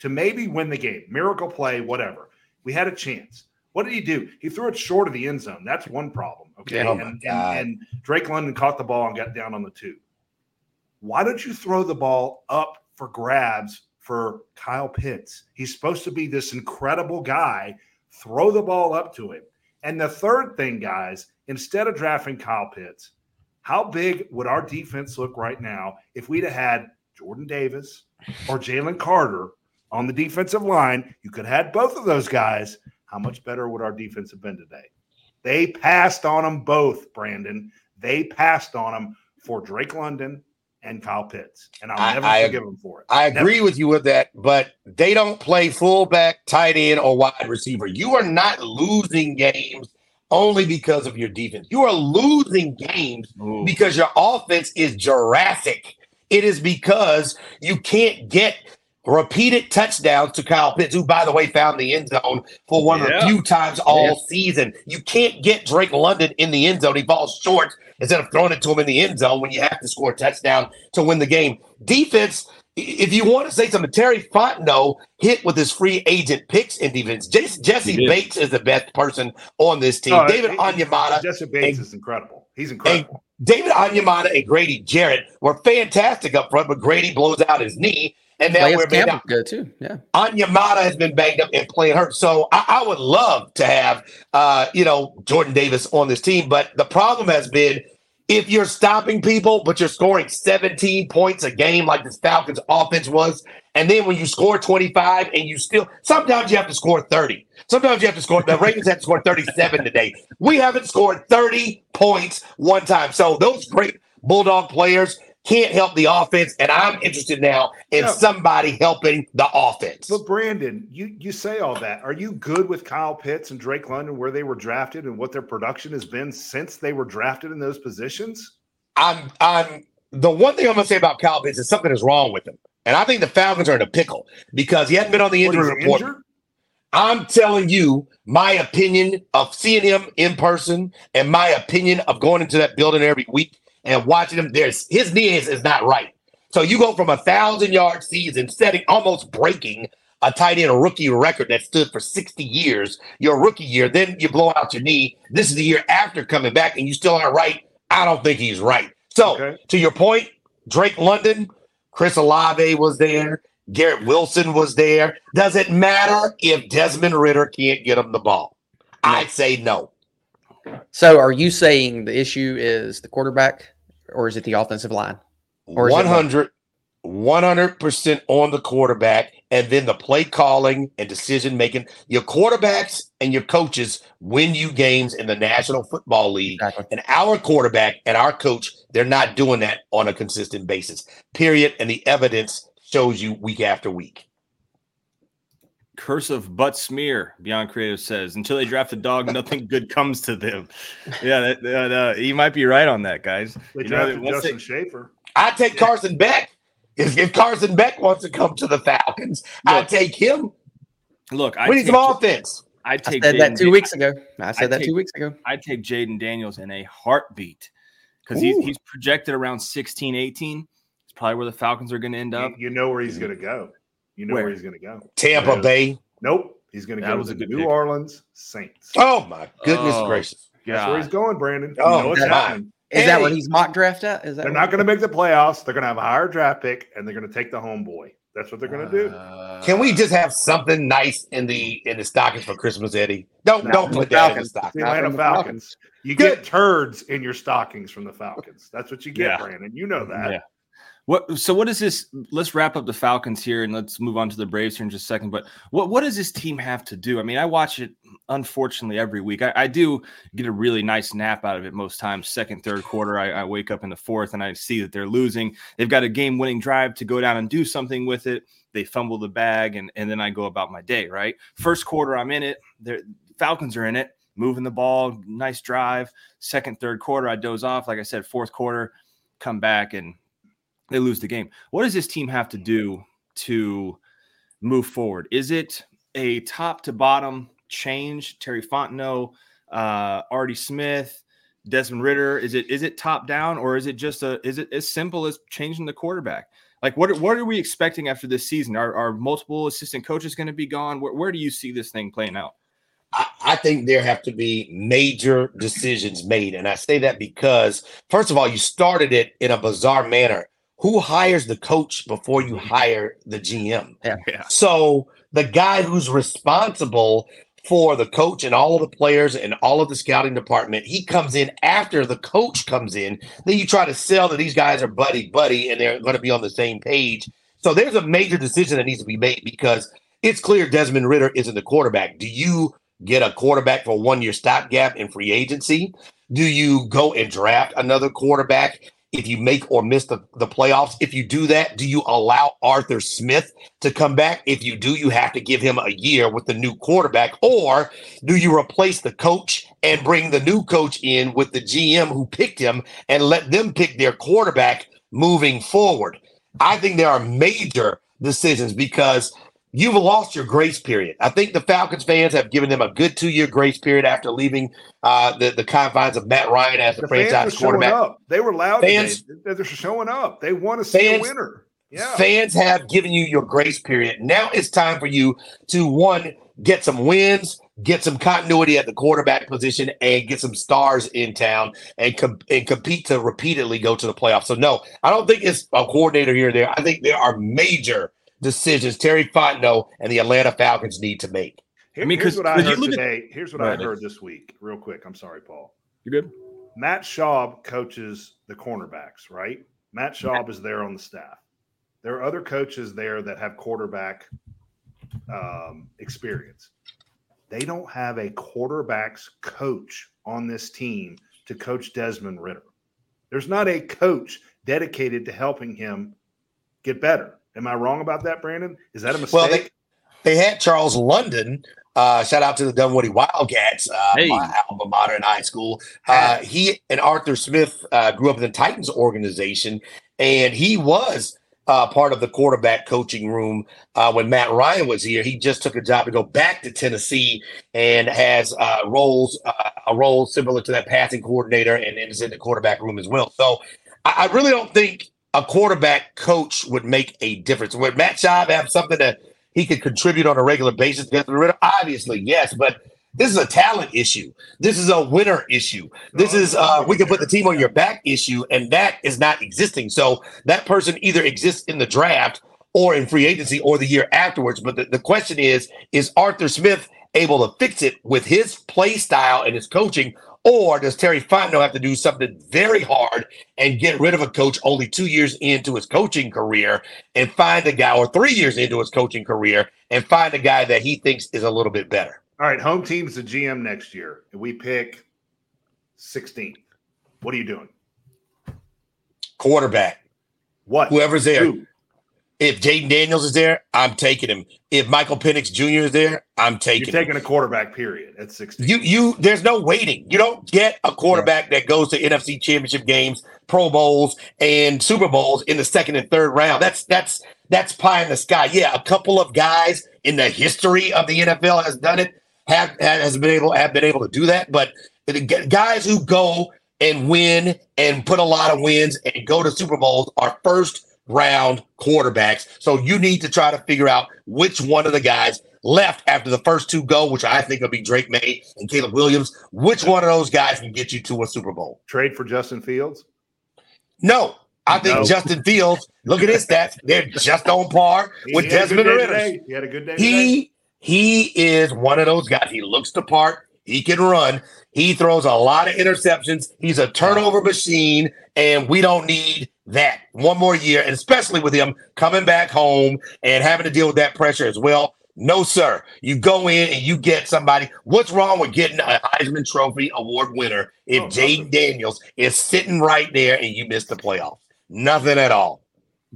to maybe win the game, miracle play, whatever. We had a chance. What did he do? He threw it short of the end zone. That's one problem. Okay. Oh and, and, and, Drake London caught the ball and got down on the two. Why don't you throw the ball up for grabs for Kyle Pitts. He's supposed to be this incredible guy. Throw the ball up to him. And the third thing, guys, instead of drafting Kyle Pitts, how big would our defense look right now if we'd have had Jordan Davis or Jalen Carter on the defensive line? You could have had both of those guys. How much better would our defense have been today? They passed on them both, Brandon. They passed on them for Drake London and Kyle Pitts, and I'll never I- forgive them for it. I Never. agree with you with that, but they don't play fullback, tight end, or wide receiver. You are not losing games only because of your defense. You are losing games Ooh. because your offense is Jurassic. It is because you can't get repeated touchdowns to Kyle Pitts, who, by the way, found the end zone for one of Yeah. the few times all season. You can't get Drake London in the end zone. He falls short instead of throwing it to him in the end zone when you have to score a touchdown to win the game. Defense, if you want to say something, Terry Fontenot hit with his free agent picks in defense. Jessie, Jessie Bates is the best person on this team. Oh, David Onyemata Jessie Bates and- is incredible. He's incredible. David Onyemata and Grady Jarrett were fantastic up front, but Grady blows out his knee. And now we're banged Campbell up. good too. Yeah. Onyemata has been banged up and playing hurt. So I, I would love to have uh, you know, Jordan Davis on this team. But the problem has been if you're stopping people, but you're scoring 17 points a game like this Falcons offense was, and then when you score 25 and you still sometimes you have to score 30. Sometimes you have to score the Ravens have to score 37 today. We haven't scored 30 points one time. So those great Bulldog players can't help the offense, and I'm interested now in somebody helping the offense. But Brandon, you you say all that. Are you good with Kyle Pitts and Drake London where they were drafted and what their production has been since they were drafted in those positions? I'm I'm the one thing I'm gonna say about Kyle Pitts is something is wrong with him. And I think the Falcons are in a pickle because he hasn't been on the injury report. injured? I'm telling you my opinion of seeing him in person and my opinion of going into that building every week and watching him. There's his knee is, is not right. So you go from a thousand yard season, setting almost breaking a tight end rookie record that stood for 60 years, your rookie year, then you blow out your knee. This is the year after coming back, and you still aren't right. I don't think he's right. So Okay. to your point, Drake London, Chris Olave was there, Garrett Wilson was there. Does it matter if Desmond Ridder can't get him the ball? I'd say no. So are you saying the issue is the quarterback or is it the offensive line? Or 100 100% on the quarterback and then the play calling and decision making. Your quarterbacks and your coaches win you games in the National Football League. Exactly. And our quarterback and our coach, they're not doing that on a consistent basis. Period. And the evidence shows you week after week. Curse of butt smear, Beyond Creative says. Until they draft a dog, nothing good comes to them. Yeah, that, that, uh, you might be right on that, guys. They You know, drafted once they- Justin Schaefer. I take Carson Beck. If, if Carson Beck wants to come to the Falcons, I Look, take him. Look, I We need some offense. I I take said that two Dan- weeks ago. I said I that take- two weeks ago. I take Jayden Daniels in a heartbeat because he's, he's projected around 16, 18. It's probably where the Falcons are going to end up. You, you know where he's going to go. You know where, Where? he's going to go. Tampa Yeah. Bay. Nope. He's going to go to the New pick. Orleans Saints. Oh my goodness Oh. gracious. That's where he's going, Brandon. You Oh, know what's that- happening. Is that what he's mock draft at? Is that They're not going to make the playoffs. They're going to have a higher draft pick, and they're going to take the homeboy. That's what they're going to do. Uh, Can we just have something nice in the in the stockings for Christmas, Eddie? Don't No, don't put that in the Falcons. stockings. The Atlanta from the Falcons. You Good. get turds in your stockings from the Falcons. That's what you get, Yeah. Brandon. You know that. Yeah. What so what is this? Let's wrap up the Falcons here and let's move on to the Braves here in just a second. But what what does this team have to do? I mean, I watch it unfortunately every week. I, I do get a really nice nap out of it most times. Second, third quarter, I, I wake up in the fourth and I see that they're losing. They've got a game winning drive to go down and do something with it. They fumble the bag and, and then I go about my day, right? First quarter, I'm in it. The Falcons are in it, moving the ball, nice drive. Second, third quarter, I doze off. Like I said, fourth quarter, come back and they lose the game. What does this team have to do to move forward? Is it a top to bottom change? Terry Fontenot, uh, Artie Smith, Desmond Ridder. Is it is it top down or is it just a is it as simple as changing the quarterback? Like what what are we expecting after this season? Are, are multiple assistant coaches going to be gone? Where, where do you see this thing playing out? I, I think there have to be major decisions made. And I say that because, first of all, you started it in a bizarre manner. Who hires the coach before you hire the GM? Yeah. So the guy who's responsible for the coach and all of the players and all of the scouting department, he comes in after the coach comes in. Then you try to sell that these guys are buddy buddy and they're going to be on the same page. So there's a major decision that needs to be made because it's clear Desmond Ridder isn't the quarterback. Do you get a quarterback for one year stopgap in free agency? Do you go and draft another quarterback if you make or miss the, the playoffs? If you do that, do you allow Arthur Smith to come back? If you do, you have to give him a year with the new quarterback. Or do you replace the coach and bring the new coach in with the GM who picked him and let them pick their quarterback moving forward? I think there are major decisions because you've lost your grace period. I think the Falcons fans have given them a good two year grace period after leaving uh, the, the confines of Matt Ryan as the, The franchise fans were showing quarterback. up. They were loud. Fans- today. They're showing up. They want to see Fans- a winner. Yeah. Fans have given you your grace period. Now it's time for you to one get some wins, get some continuity at the quarterback position, and get some stars in town and com- and compete to repeatedly go to the playoffs. So no, I don't think it's a coordinator here or there. I think there are major decisions Terry Fontenot and the Atlanta Falcons need to make. Here- I mean, here's 'cause- what I 'cause you heard look at- today. Here's what Go I heard this week, real quick. I'm sorry, Paul. You good? Matt Schaub coaches the cornerbacks, right? Matt Schaub is there on the staff. There are other coaches there that have quarterback um, experience. They don't have a quarterbacks coach on this team to coach Desmond Ridder. There's not a coach dedicated to helping him get better. Am I wrong about that, Brandon? Is that a mistake? Well, they, they had Charles London. Uh, shout out to the Dunwoody Wildcats, uh, Hey. my alma mater in high school. Uh, he and Arthur Smith uh, grew up in the Titans organization, and he was uh, part of the quarterback coaching room uh, when Matt Ryan was here. He just took a job to go back to Tennessee and has uh, roles uh, a role similar to that passing coordinator, and, and is in the quarterback room as well. So I, I really don't think a quarterback coach would make a difference. Would Matt Schaub have something that he could contribute on a regular basis against the Ridder? Obviously, yes, but this is a talent issue. This is a winner issue. This is uh we can put the team on your back issue, and that is not existing. So that person either exists in the draft or in free agency or the year afterwards. But the, the question is, is Arthur Smith able to fix it with his play style and his coaching? Or does Terry Fontenot have to do something very hard and get rid of a coach only two years into his coaching career and find a guy, or three years into his coaching career, and find a guy that he thinks is a little bit better? All right, home team's the GM next year, and we pick 16th. What are you doing? Quarterback, What? whoever's there. Who? If Jayden Daniels is there, I'm taking him. If Michael Penix Jr. is there, I'm taking. You're taking him. a quarterback. Period. At 16. You you there's no waiting. You don't get a quarterback that goes to NFC championship games, Pro Bowls, and Super Bowls in the second and third round. That's that's that's pie in the sky. Yeah, a couple of guys in the history of the NFL has done it, have has been able have been able to do that. But the guys who go and win and put a lot of wins and go to Super Bowls are first round quarterbacks. So you need to try to figure out which one of the guys left after the first two go, which I think will be Drake Maye and Caleb Williams. Which one of those guys can get you to a Super Bowl? Trade for Justin Fields. No. I think No. Justin Fields, look at his stats. They're just on par with He had a good Desmond Ridder. He had a good day. today. He he is one of those guys. He looks the part. He can run. He throws a lot of interceptions. He's a turnover machine, and we don't need that one more year. And especially with him coming back home and having to deal with that pressure as well. No, sir. You go in and you get somebody. What's wrong with getting a Heisman Trophy award winner if Oh, Jayden. Daniels is sitting right there and you miss the playoffs? Nothing at all.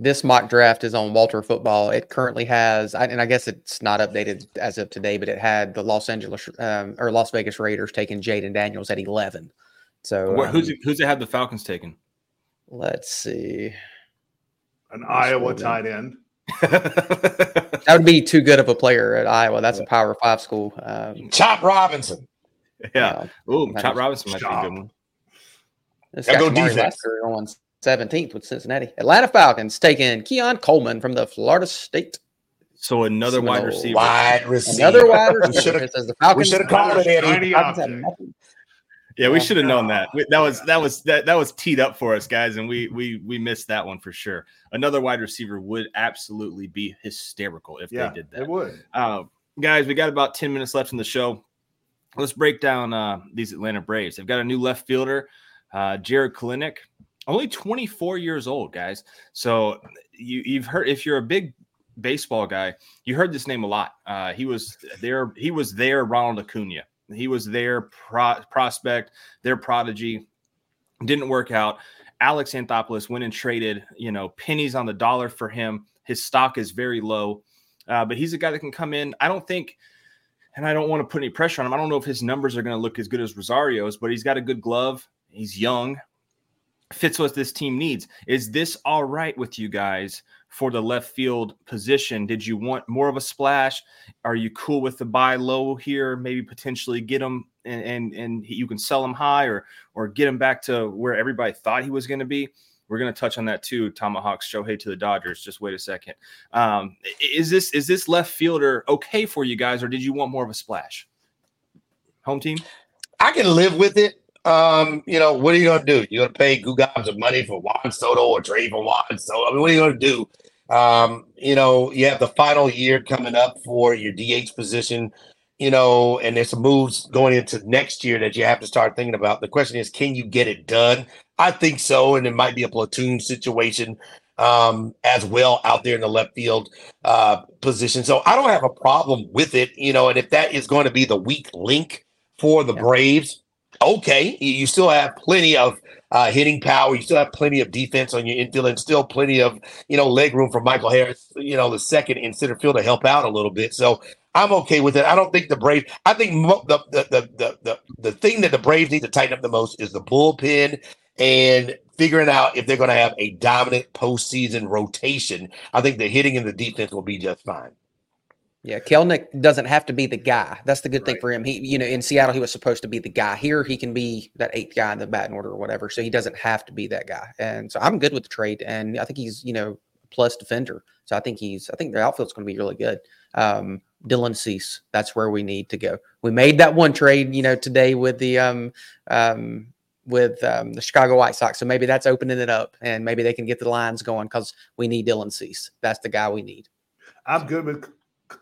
This mock draft is on Walter Football. It currently has, and I guess it's not updated as of today, but it had the Los Angeles um, or Las Vegas Raiders taking Jayden Daniels at eleven. So What, who's um, it, who's it have the Falcons taken? let's see. an Iowa scroll tight end. That would be too good of a player at Iowa. That's a Power Five school. Um, Chop Robinson. yeah. Oh, That Chop Robinson might be a good one. This Gotta got go Kamari defense. Lassiter on 17th with Cincinnati. Atlanta Falcons taking Keon Coleman from the Florida State. So another wide receiver. Wide receiver. Another wide receiver. says the We should have called it, Eddie. Shiny Falcons have object. nothing. Yeah, we should have known that. We- That was that was that that was teed up for us, guys, and we we we missed that one for sure. Another wide receiver would absolutely be hysterical if Yeah, they did that. it would. Uh, guys, we got about 10 minutes left in the show. Let's break down uh, these Atlanta Braves. They've got a new left fielder, uh, Jarred Kelenic, only 24 years old, guys. So you, you've heard if you're a big baseball guy, you heard this name a lot. Uh, he was there. He was there. Ronald Acuna. He was their pro- prospect, their prodigy. Didn't work out. Alex Anthopoulos went and traded, you know, pennies on the dollar for him. His stock is very low, uh, but he's a guy that can come in. I don't think, and I don't want to put any pressure on him. I don't know if his numbers are going to look as good as Rosario's, but he's got a good glove. He's young, fits what this team needs. Is this all right with you guys for the left field position? Did you want more of a splash? Are you cool with the buy low here? Maybe potentially get him and and, and you can sell him high or or get him back to where everybody thought he was going to be. We're going to touch on that too. Tomahawks show Shohei to the Dodgers. Just wait a second. Um, is this is this left fielder okay for you guys, or did you want more of a splash? Home team. I can live with it. Um, you know, what are you gonna do? You're gonna pay Gugams of money for Juan Soto or trade for Juan Soto. I mean, what are you gonna do? Um, you know, you have the final year coming up for your DH position, you know, and there's some moves going into next year that you have to start thinking about. The question is, can you get it done? I think so, and it might be a platoon situation um, as well out there in the left field uh, position. So I don't have a problem with it, you know, and if that is going to be the weak link for the yeah. Braves, okay, you still have plenty of uh, hitting power. You still have plenty of defense on your infield, and still plenty of you know leg room for Michael Harris, you know, the second in center field to help out a little bit. So I'm okay with it. I don't think the Braves. I think mo- the, the, the the the the thing that the Braves need to tighten up the most is the bullpen and figuring out if they're going to have a dominant postseason rotation. I think the hitting and the defense will be just fine. Yeah, Kelenic doesn't have to be the guy. That's the good right. thing for him. He, you know, in Seattle, he was supposed to be the guy. Here, he can be that eighth guy in the batting order or whatever. So he doesn't have to be that guy. And so I'm good with the trade. And I think he's, you know, plus defender. So I think he's, I think the outfield's going to be really good. Um, Dylan Cease, that's where we need to go. We made that one trade, you know, today with the, um, um, with um, the Chicago White Sox. So maybe that's opening it up and maybe they can get the lines going because we need Dylan Cease. That's the guy we need. I'm good with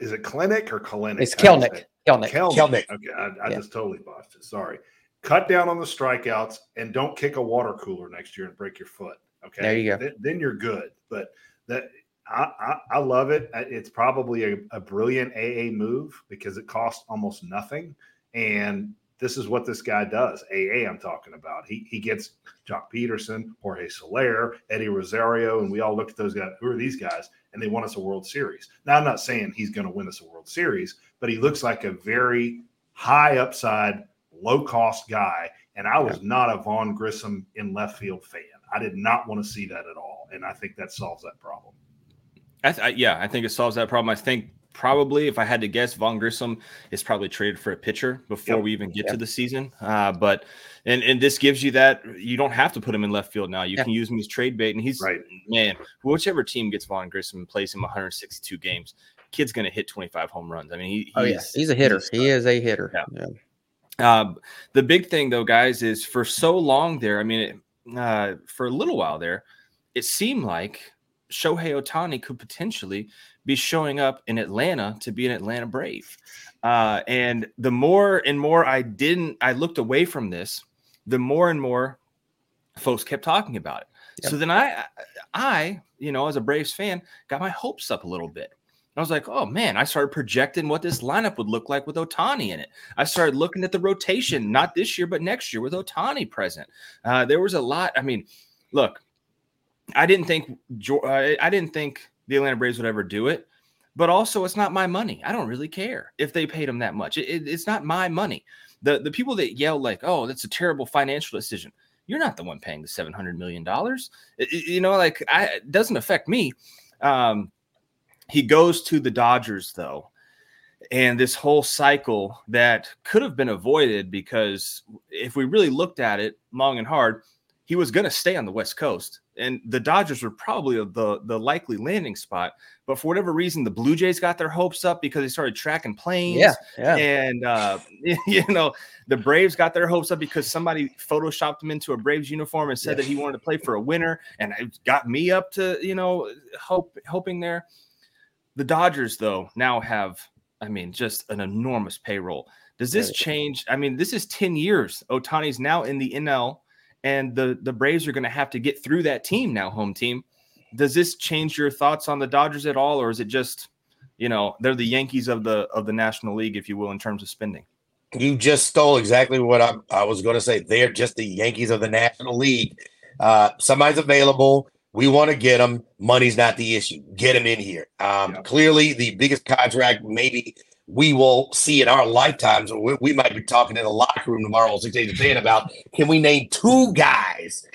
is it clinic or clinic? It's Kelenic. Kelenic. Kelenic. Okay, I, I yeah. just totally botched it. Sorry. Cut down on the strikeouts and don't kick a water cooler next year and break your foot. Okay, there you go. Then, then you're good. But that I, I, I love it. It's probably a, a brilliant AA move because it costs almost nothing, and this is what this guy does. AA, I'm talking about. He he gets Joc Pederson, Jorge Soler, Eddie Rosario, and we all look at those guys. Who are these guys? And they won us a World Series. Now, I'm not saying he's going to win us a World Series, but he looks like a very high upside, low cost guy. And I was yeah. not a Vaughn Grissom in left field fan. I did not want to see that at all. And I think that solves that problem. I th- yeah, I think it solves that problem. I think probably, if I had to guess, Vaughn Grissom is probably traded for a pitcher before yep. we even get yep. to the season. Uh, but and and this gives you that you don't have to put him in left field now. You yeah. can use him as trade bait, and he's right. Man, whichever team gets Vaughn Grissom and plays him 162 games, kid's going to hit 25 home runs. I mean, he, oh yeah, he's a hitter. He's he is a hitter. Yeah. yeah. Uh, the big thing though, guys, is for so long there. I mean, it, uh, for a little while there, it seemed like Shohei Ohtani could potentially be showing up in Atlanta to be an Atlanta Brave. Uh, and the more and more I didn't, I looked away from this, the more and more folks kept talking about it. Yep. So then I, I, you know, as a Braves fan, got my hopes up a little bit. I was like, oh man, I started projecting what this lineup would look like with Ohtani in it. I started looking at the rotation, not this year, but next year with Ohtani present. Uh, there was a lot. I mean, look, I didn't think I didn't think the Atlanta Braves would ever do it, but also it's not my money. I don't really care if they paid him that much. It, it, it's not my money. The the people that yell like, "Oh, that's a terrible financial decision." You're not the one paying the seven hundred million dollars. You know, like I, it doesn't affect me. Um, he goes to the Dodgers though, and this whole cycle that could have been avoided because if we really looked at it long and hard, he was going to stay on the West Coast and the Dodgers were probably the the likely landing spot. But for whatever reason, the Blue Jays got their hopes up because they started tracking planes. Yeah, yeah. And uh, you know, the Braves got their hopes up because somebody photoshopped him into a Braves uniform and said that he wanted to play for a winner, and it got me up to you know hope hoping there. The Dodgers, though, now have, I mean, just an enormous payroll. Does this change? I mean, this is 10 years. Ohtani's now in the NL and the the Braves are going to have to get through that team now, home team, does this change your thoughts on the Dodgers at all, or is it just, you know, they're the Yankees of the of the National League, if you will, in terms of spending? You just stole exactly what I, I was going to say. They're just the Yankees of the National League. Uh, somebody's available. We want to get them. Money's not the issue. Get them in here. Um, Yeah. Clearly, the biggest contract maybe we will see in our lifetimes. We, we might be talking in the locker room tomorrow on 6 8 10 about can we name two guys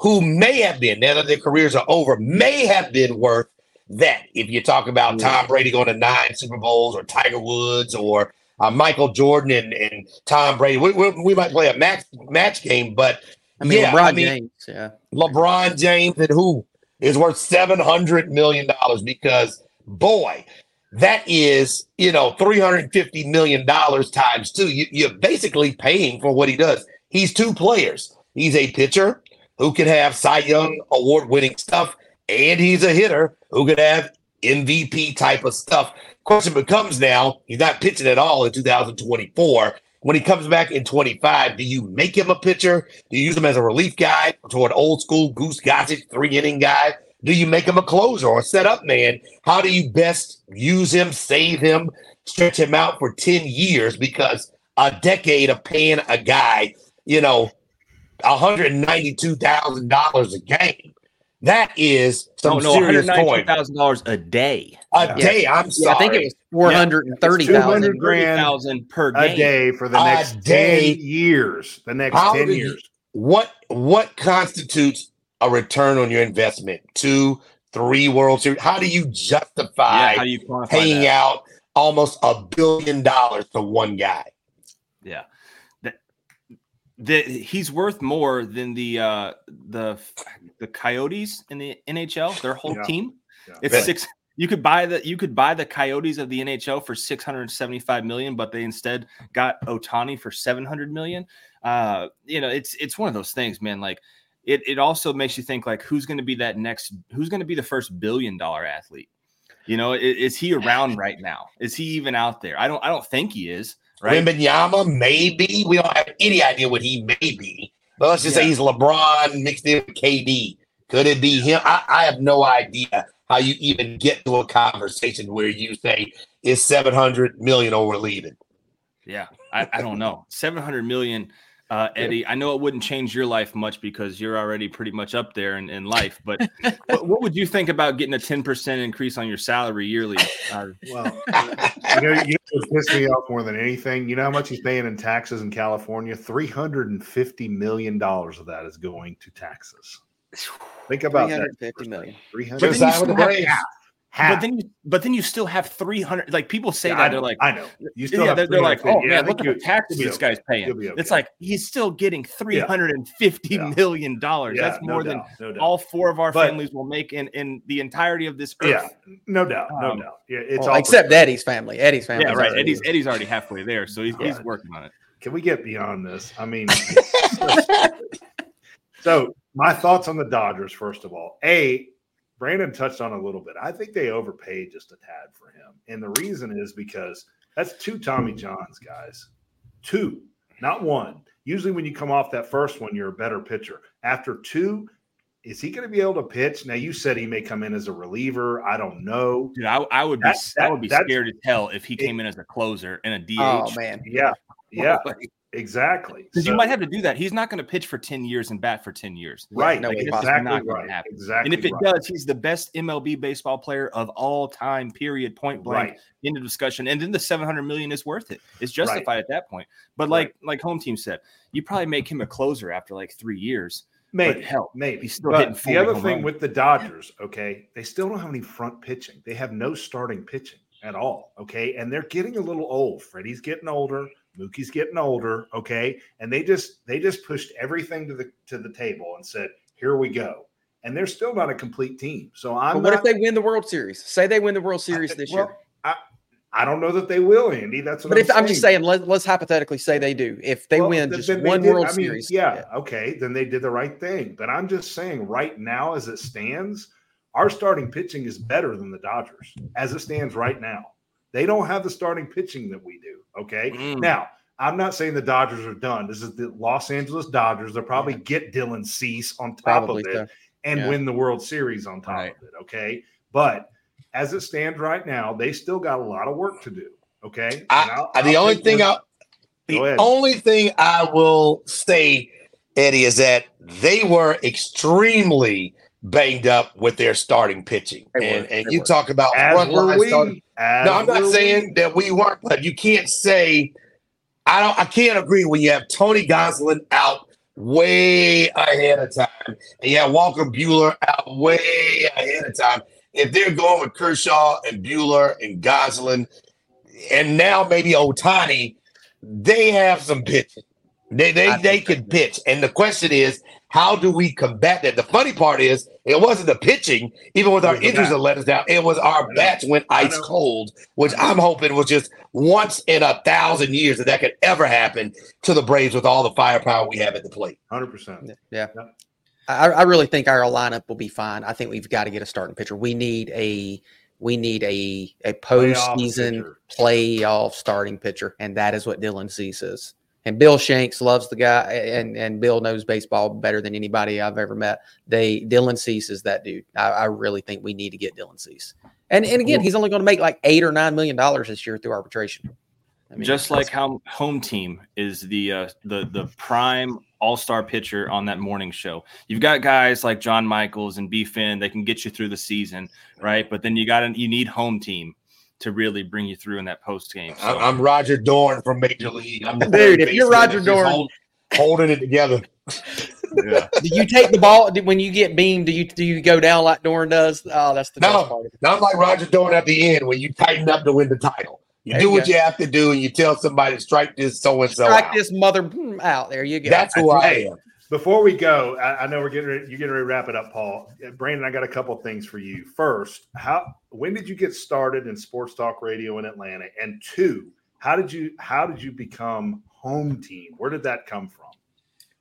who may have been, now that their careers are over, may have been worth that. If you talk about Tom Brady going to nine Super Bowls or Tiger Woods or uh, Michael Jordan and, and Tom Brady, we, we, we might play a match match game, but I mean, Yeah, LeBron I mean- James. Yeah. LeBron James and who is worth seven hundred million dollars because boy, that is you know three hundred fifty million dollars times two. You, you're basically paying for what he does. He's two players. He's a pitcher who can have Cy Young award winning stuff, and he's a hitter who could have MVP type of stuff. Question becomes now, he's not pitching at all in 2024. When he comes back in 25, do you make him a pitcher? Do you use him as a relief guy to an old school Goose Gossage three inning guy? Do you make him a closer or a setup man? How do you best use him, save him, stretch him out for 10 years? Because a decade of paying a guy, you know, $192,000 a game, that is some oh, No, no, one serious hundred ninety-two coin. thousand dollars a day. A Yeah. day, I'm Yeah, sorry. I think it was four hundred and thirty It's thousand. 200 grand thousand per a day for the A next day. 10 years. The next How 10 did you- years. what what constitutes a return on your investment? Two, three World Series. How do you justify Yeah, how do you paying that? out almost a billion dollars to one guy? Yeah. That, that he's worth more than the uh the the Coyotes in the NHL, their whole Yeah. team. Yeah. It's Really? six you could buy the you could buy the Coyotes of the NHL for 675 million, but they instead got Ohtani for 700 million. Uh, you know, it's it's one of those things, man. Like it it also makes you think like who's going to be that next who's going to be the first billion dollar athlete? You know, i- is, he around right now? Is he even out there? I don't I don't think he is, right? Wembanyama, maybe. We don't have any idea what he may be. But let's just say he's LeBron mixed in with KD. Could it be him? I, I have no idea how you even get to a conversation where you say is 700 million over leaving. Yeah, I, I don't know. 700 million, uh, Eddie. I know it wouldn't change your life much because you're already pretty much up there in, in life. But what, what would you think about getting a 10% increase on your salary yearly? Uh, Well, you know, you know what pissed me off more than anything? You know how much he's paying in taxes in California? $350 million of that is going to taxes. Think about Three that. hundred fifty million. 300 Just then you sign with the still have Braves. half. Half. but then, you, but then you still have 300. Like people say Yeah, that I they're like, I know. You still yeah, have they're, they're like, oh Yeah, man, look at you- the taxes this guy's paying. Okay. It's like he's still getting 350 Yeah. million dollars. Yeah, That's no more than no all four of our But- families will make in, in the entirety of this earth. Yeah, no doubt, no Um, doubt. Yeah, it's Well, all except Eddie's family. Eddie's family. Yeah, right. Eddie's Eddie's already halfway there, so he's, he's working on it. Can we get beyond this? I mean, so my thoughts on the Dodgers, first of all. A, Brandon touched on a little bit. I think they overpaid just a tad for him. And the reason is because that's two Tommy Johns, guys. Two, not one. Usually, when you come off that first one, you're a better pitcher. After two, is he going to be able to pitch? Now, you said he may come in as a reliever. I don't know. Dude, I, I would be That- I would be scared to tell if he came in as a closer and a DH. Oh man. Yeah, yeah, exactly. Because So- you might have to do that. He's not going to pitch for 10 years and bat for 10 years. right. no it's exactly right. happen. Exactly. And if it right. does, he's the best MLB baseball player of all time, period, point blank, right. into discussion. And then the 700 million is worth it. It's justified at that point. But Right. like like home team said, you probably make him a closer after like three years. Maybe, hell, maybe. he's still but hitting the other thing runs. with the Dodgers, okay, they still don't have any front pitching. They have no starting pitching at all. Okay, and they're getting a little old. Freddie's getting older. Mookie's getting older. Okay, and they just they just pushed everything to the to the table and said, "Here we go." And they're still not a complete team. So I'm. But what if they win the World Series? Say they win the World Series this well, year. I, I don't know that they will, Andy. That's what But I'm if I'm just saying. saying, let, let's hypothetically say they do. If they Well, win just one did- World I mean, Series, Yeah, okay, then they did the right thing. But I'm just saying, right now, as it stands, our starting pitching is better than the Dodgers as it stands right now. They don't have the starting pitching that we do. Okay, Mm. now I'm not saying the Dodgers are done. This is the Los Angeles Dodgers. They'll probably get Dylan Cease on top probably of it, so. and Yeah. win the World Series on top Right. of it. Okay. But as it stands right now, they still got a lot of work to do. Okay. I, I'll- I- the only thing I the ahead. only thing I will say, Eddie, is that they were extremely banged up with their starting pitching. They were, and and you were. talk about as front line starting. As No, I'm not saying that we weren't, but you can't say I don't I can't agree when you have Tony Gonsolin out way ahead of time and you have Walker Buehler out way ahead of time. If they're going with Kershaw and Buehler and Gonsolin and now maybe Ohtani, they have some pitching. They they I they can pitch. And the question is, how do we combat that? The funny part is it wasn't the pitching, even with our was the injuries bat. that let us down. It was our bats went ice cold, which I'm hoping was just once in a thousand years that that could ever happen to the Braves with all the firepower we have at the plate. 100%. Yeah. Yep. I, I really think our lineup will be fine. I think we've got to get a starting pitcher. We need a we need a a Playoff postseason pitcher. playoff starting pitcher, and that is what Dylan Cease is. And Bill Shanks loves the guy, and and Bill knows baseball better than anybody I've ever met. They Dylan Cease is that dude. I, I really think we need to get Dylan Cease. And and again, he's only going to make like eight or nine million dollars this year through arbitration. I mean, just like how home team is the uh, the the prime all star pitcher on that morning show. You've got guys like John Michaels and B Finn that can get you through the season, right? But then you got to you need home team to really bring you through in that post game. I'm, I'm Roger Dorn from Major League. I'm the Dude, if you're Roger Dorn- hold- holding it together. yeah. do you take the ball when you get beamed? Do you do you go down like Dorn does? Oh, that's the No. best part. Not like Roger Dorn at the end when you tighten up to win the title. You There do you what go. you have to do, and you tell somebody to strike this so and so Strike out. this mother out. There you go. That's who I am. Before we go, I, know we're getting ready, you're getting ready to wrap it up, Paul. Uh, Brandon, I got a couple things for you. First, how when did you get started in sports talk radio in Atlanta? And two, how did you how did you become home team? Where did that come from?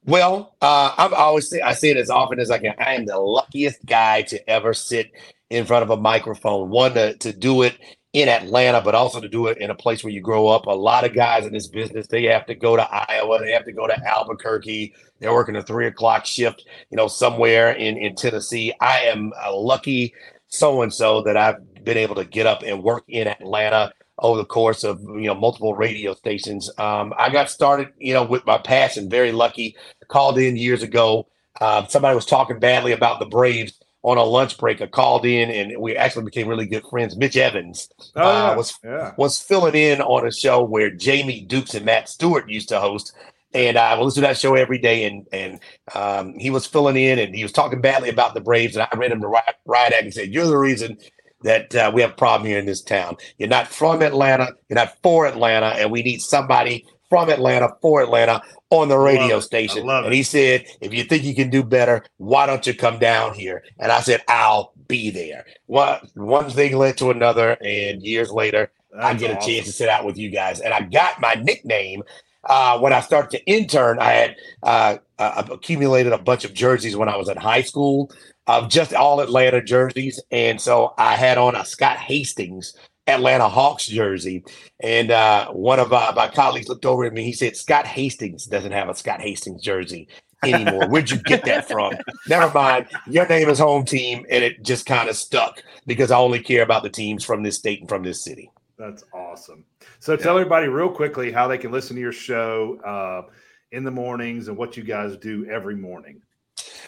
Well, uh, I'm always say I say it as often as I can. I am the luckiest guy to ever sit in front of a microphone. One to, to do it in Atlanta, but also to do it in a place where you grow up. A lot of guys in this business, they have to go to Iowa, they have to go to Albuquerque. They're working a three o'clock shift, you know, somewhere in in Tennessee. I am a lucky so and so that I've been able to get up and work in Atlanta over the course of you know multiple radio stations. Um, I got started, you know, with my passion. Very lucky. Called in years ago. Uh, somebody was talking badly about the Braves on a lunch break. I called in, and we actually became really good friends. Mitch Evans Oh, Uh, was- yeah. was filling in on a show where Jamie Dukes and Matt Stewart used to host. And I would listen to that show every day, and and um, he was filling in, and he was talking badly about the Braves, and I read him to Riot Riot Act and said, "You're the reason that uh, we have a problem here in this town. You're not from Atlanta, you're not for Atlanta, and we need somebody from Atlanta for Atlanta on the Love radio. I station." love And he said, "If you think you can do better, why don't you come down here?" And I said, "I'll be there." One one thing led to another, and years later. I That's get a chance to sit out with you guys. And I got my nickname uh, when I started to intern. I had uh, uh, accumulated a bunch of jerseys when I was in high school of just all Atlanta jerseys. And so I had on a Scott Hastings Atlanta Hawks jersey. And uh, one of uh, my colleagues looked over at me. He said, Scott Hastings doesn't have a Scott Hastings jersey anymore. Where'd you get that from? Never mind. Your name is home team. And it just kind of stuck because I only care about the teams from this state and from this city. That's awesome. So tell everybody real quickly how they can listen to your show uh, in the mornings and what you guys do every morning.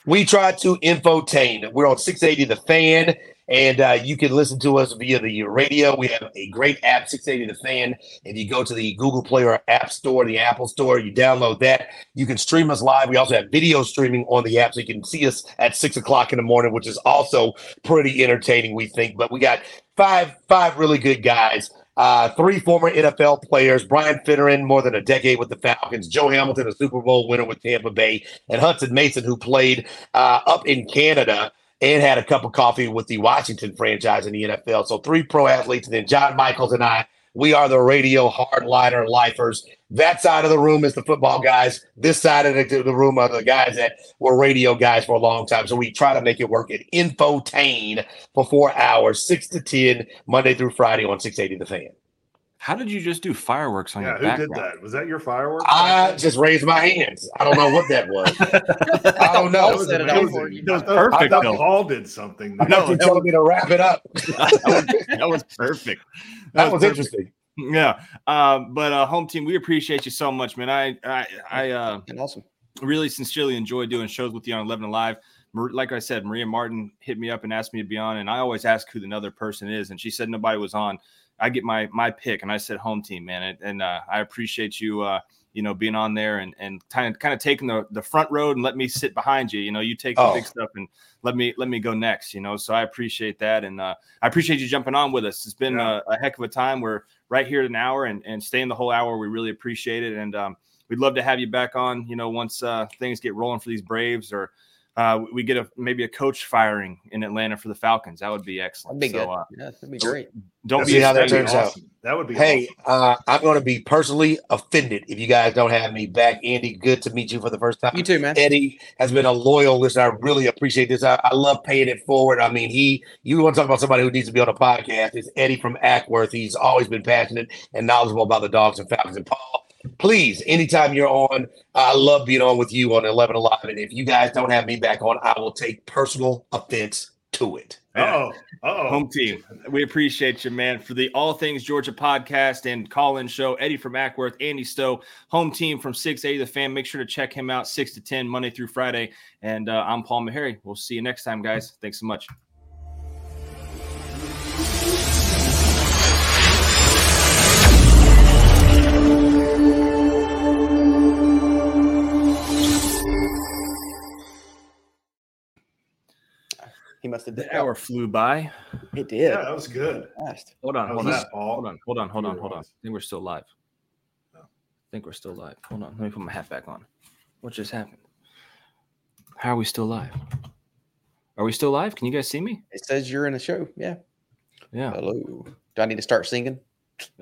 We try to infotain. We're on 680 The Fan, and uh, you can listen to us via the radio. We have a great app, 680 The Fan. If you go to the Google Play or App Store, the Apple Store, you download that. You can stream us live. We also have video streaming on the app, so you can see us at six o'clock in the morning, which is also pretty entertaining, we think. But we got five five really good guys. Uh, three former NFL players: Brian Finneran, more than a decade with the Falcons; Joe Hamilton, a Super Bowl winner with Tampa Bay, and Hudson Mason, who played uh, up in Canada and had a cup of coffee with the Washington franchise in the NFL. So three pro athletes, and then John Michaels and I. We are the radio hardliner lifers. That side of the room is the football guys. This side of the, the room are the guys that were radio guys for a long time. So we try to make it work at Infotain for four hours, six to ten, Monday through Friday on 680 The Fan. How did you just do fireworks on Yeah, your who background? did that? Was that your fireworks? I just raised my hands. I don't know what that was. I don't know. Paul set it up. That was perfect, I thought though. Paul did something. I thought you were telling me to wrap it up. that was perfect. That was perfect. interesting. Yeah. Um, but uh, home team, we appreciate you so much, man. I I I uh, awesome. really sincerely enjoy doing shows with you on 11 Alive. Like I said, Maria Martin hit me up and asked me to be on, and I always ask who the other person is, and she said nobody was on. I get my my pick, and I said home team, man, and, and uh, I appreciate you, uh, you know, being on there and and kind of kind of taking the the front road and let me sit behind you. You know, you take the Oh. big stuff and let me let me go next. You know, so I appreciate that, and uh, I appreciate you jumping on with us. It's been Yeah. a, a heck of a time. We're right here at an hour and and staying the whole hour. We really appreciate it, and um, we'd love to have you back on. You know, once uh, things get rolling for these Braves, or uh, we get a maybe a coach firing in Atlanta for the Falcons. That would be excellent. That'd be so, good. Uh, yeah, that'd be great. don't Let's be see how that afraid. turns out. That would be Hey, awesome. uh, I'm going to be personally offended if you guys don't have me back. Andy, good to meet you for the first time. You too, man. Eddie has been a loyal listener. I really appreciate this. I, I love paying it forward. I mean, he, you want to talk about somebody who needs to be on a podcast. It's Eddie from Acworth. He's always been passionate and knowledgeable about the dogs and falcons. And Paul, please, anytime you're on, I love being on with you on 11 Alive. And if you guys don't have me back on, I will take personal offense to it. Oh, oh, Home team, we appreciate you, man, for the All Things Georgia podcast and call in show. Eddie from Acworth, Andy Stowe, home team from 680 The Fan. Make sure to check him out 6 to 10, Monday through Friday. And uh, I'm Paul Meharry. We'll see you next time, guys. Thanks so much. He must have did The hour flew by. It did. yeah, that was good. Fast. Hold on, hold on. Hold on, hold on, hold on, hold on. I think we're still live. Oh. I think we're still live. Hold on. Let me put my hat back on. What just happened? How are we still live? Are we still live? Can you guys see me? It says you're in a show. Yeah. Yeah. Hello. Do I need to start singing?